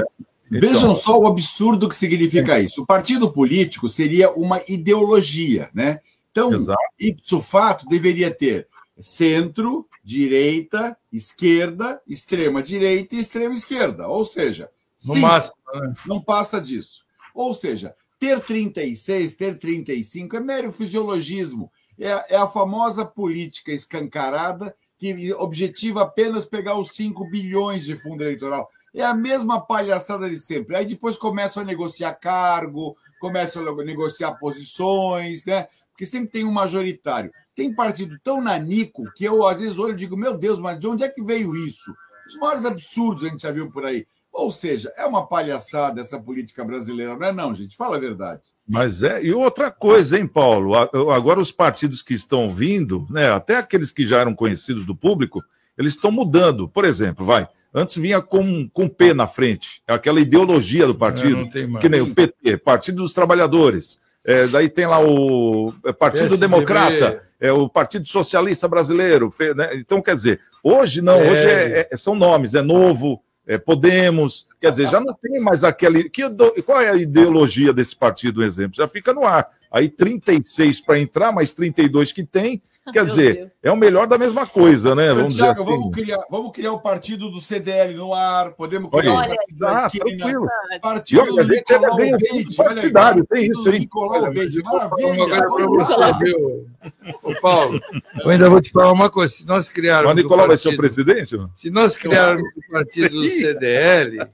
Então. vejam só o absurdo que significa isso. O partido político seria uma ideologia, né? Então, ipso fato, deveria ter centro, direita, esquerda, extrema direita e extrema esquerda. Ou seja, No sim, máximo, né? não passa disso. Ou seja, ter 36, ter 35 é mero fisiologismo. É, é a famosa política escancarada que objetiva apenas pegar os 5 bilhões de fundo eleitoral. É a mesma palhaçada de sempre. Aí depois começam a negociar cargo, começam a negociar posições, né? Porque sempre tem um majoritário. Tem partido tão nanico que eu, às vezes, olho e digo, meu Deus, mas de onde é que veio isso? Os maiores absurdos a gente já viu por aí. Ou seja, é uma palhaçada essa política brasileira, não é não, gente? Fala a verdade. Mas é, e outra coisa, hein, Paulo? Agora os partidos que estão vindo, né, até aqueles que já eram conhecidos do público, eles estão mudando. Por exemplo, vai, antes vinha com, com P na frente, é aquela ideologia do partido, É, não tem mais. que nem o PT, Partido dos Trabalhadores. É, daí tem lá o é, Partido PSDB. Democrata, é o Partido Socialista Brasileiro. Né? Então, quer dizer, hoje não, É. hoje é- é- são nomes, é novo, é Podemos, quer dizer, já não tem mais aquele. Que, qual é a ideologia desse partido, um exemplo? Já fica no ar. Aí 36 para entrar, mais 32 que tem, quer dizer, é o melhor da mesma coisa, né? Vamos dizer Santiago, assim. vamos, criar, vamos criar o partido do CDL no ar, podemos Olha criar aí. o partido da Ah, esquina, tranquilo. partido olha, do Nicolau fundo olha aí, partidário, tem partido isso do aí. Nicolau Obeide, Uma maravilha. coisa para você, viu, Ô, Paulo? Eu ainda vou te falar uma coisa. Se nós criarmos. Mas Nicolau o vai ser o presidente? Se nós criarmos o partido do CDL,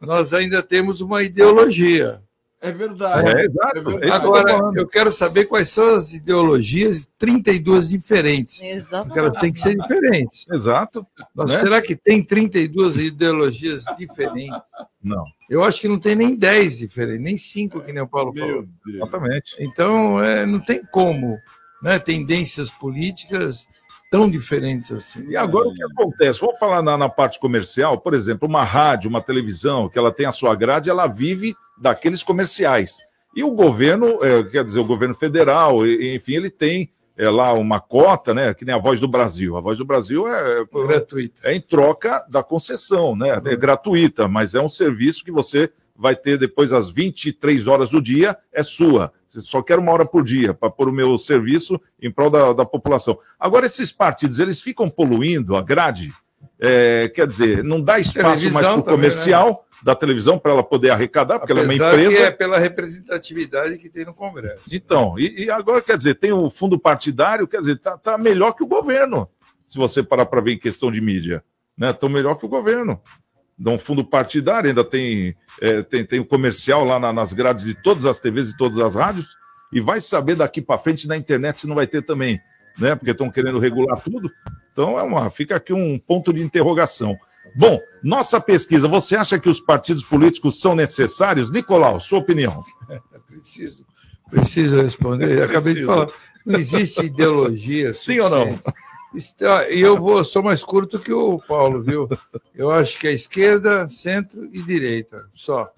nós ainda temos uma ideologia. É verdade. É. É eu tô Agora, eu quero saber quais são as ideologias 32 diferentes. Exato. Porque elas têm que ser diferentes. Exato. Nós- né? Será que tem 32 ideologias diferentes? Não. Eu acho que não tem nem 10 diferentes, nem 5, que nem o Paulo falou. Exatamente. Então, é, não tem como. Né? Tendências políticas tão diferentes assim. E agora o que acontece? Vamos falar na, na parte comercial, por exemplo, uma rádio, uma televisão, que ela tem a sua grade, ela vive daqueles comerciais. E o governo, é, quer dizer, o governo federal, enfim, ele tem é, lá uma cota, né? Que nem a Voz do Brasil. A Voz do Brasil é, gratuita. É em troca da concessão, né? É gratuita, mas é um serviço que você vai ter depois às 23 horas do dia, é sua. Só quero uma hora por dia para pôr o meu serviço em prol da, da população. Agora, esses partidos, eles ficam poluindo a grade? É, quer dizer, não dá espaço mais para o também, comercial da televisão para ela poder arrecadar, porque ela é Apesar uma empresa. que é pela representatividade que tem no Congresso. Então, e, e agora, quer dizer, tem o fundo partidário, quer dizer, tá, tá melhor que o governo, se você parar para ver em questão de mídia. Né? Tão melhor que o governo. Dá um fundo partidário, ainda tem, é, tem, tem o comercial lá na- nas grades de todas as TVs e todas as rádios, e vai saber daqui para frente na internet se não vai ter também, né? Porque estão querendo regular tudo. Então, é uma, fica aqui um ponto de interrogação. Bom, nossa pesquisa, você acha que os partidos políticos são necessários? Nicolau, sua opinião. Preciso, preciso responder. Eu acabei de Preciso. falar. Não existe ideologia. Sim ou não? E eu vou, sou mais curto que o Paulo, viu? Eu acho que é esquerda, centro e direita, só.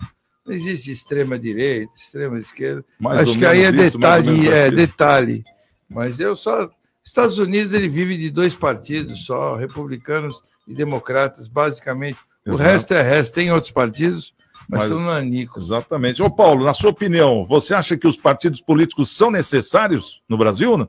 Não existe extrema direita, extrema esquerda. Mais acho que aí é isso, detalhe, é detalhe. Mas eu só. Estados Unidos ele vive de dois partidos só, republicanos e democratas, basicamente. O Exato. resto é resto. Tem outros partidos, mas, Mas- são nanicos. Exatamente. Ô, Paulo, na sua opinião, você acha que os partidos políticos são necessários no Brasil? Né?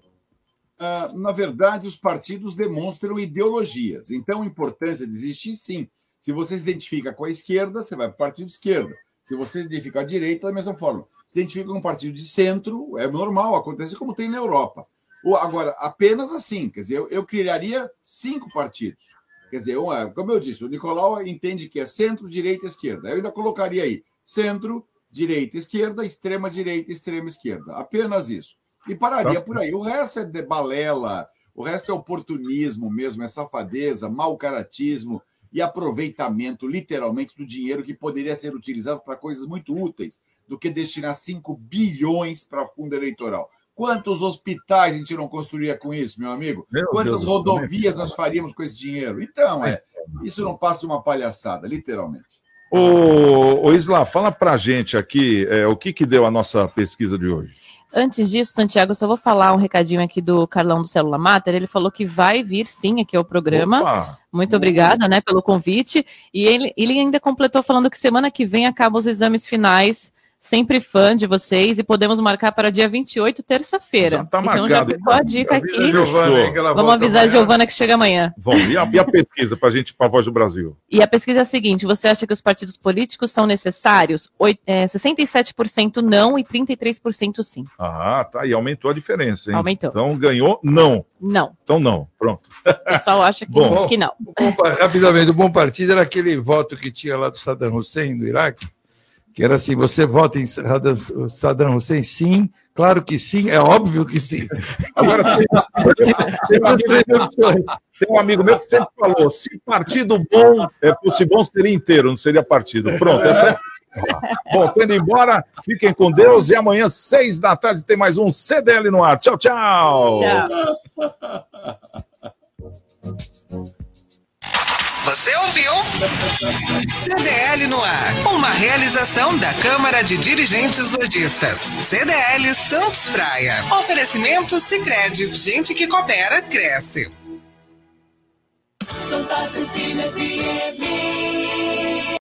Ah, na verdade, os partidos demonstram ideologias. Então, a importância de existir, sim. Se você se identifica com a esquerda, você vai para o partido de esquerda. Se você se identifica à direita, da mesma forma. Se identifica com um partido de centro, é normal, acontece como tem na Europa. Ou, agora, apenas assim, quer dizer, eu, eu criaria cinco partidos. Quer dizer, uma, como eu disse, o Nicolau entende que é centro, direita, esquerda. Eu ainda colocaria aí centro, direita, esquerda, extrema direita, extrema esquerda. Apenas isso. E pararia por aí. O resto é de balela, o resto é oportunismo mesmo, é safadeza, mau caratismo e aproveitamento, literalmente, do dinheiro que poderia ser utilizado para coisas muito úteis do que destinar 5 bilhões para fundo eleitoral. Quantos hospitais a gente não construiria com isso, meu amigo? Meu Quantas Deus, rodovias nós faríamos com esse dinheiro? Então, é, isso não passa de uma palhaçada, literalmente. Ô, ô Isla, fala pra gente aqui é, o que, que deu a nossa pesquisa de hoje. Antes disso, Santiago, eu só vou falar um recadinho aqui do Carlão do Célula Mater. Ele falou que vai vir sim aqui ao programa. Opa! Muito obrigada, né, pelo convite. E ele, ele ainda completou falando que semana que vem acabam os exames finais. Sempre fã de vocês e podemos marcar para dia 28, terça-feira. tá então já ficou a então. dica Avisa aqui. a Vamos avisar a amanhã. Giovana que chega amanhã. Bom, e a, e a pesquisa pra gente, pra Voz do Brasil? E a pesquisa é a seguinte: você acha que os partidos políticos são necessários? É, 67% não e 33% sim. Ah, tá. E aumentou a diferença, hein? Aumentou. Então ganhou, não. Não. Então não. Pronto. O pessoal acha que, Bom. que não. Bom rapidamente, o bom partido era aquele voto que tinha lá do Saddam Hussein, do Iraque, que era assim: você vota em Saddam Hussein? Sim, claro que sim, é óbvio que sim. Agora tem, tem um tem um amigo meu que sempre falou: se partido bom é, fosse bom, seria inteiro, não seria partido. Pronto, essa é. Bom, tô indo embora, fiquem com Deus e amanhã, seis da tarde, tem mais um CDL no ar. Tchau, tchau. Você ouviu? CDL no ar. Uma realização da Câmara de Dirigentes Lojistas. CDL Santos Praia. Oferecimento Sicredi. Gente que coopera, cresce. Santa Cecília.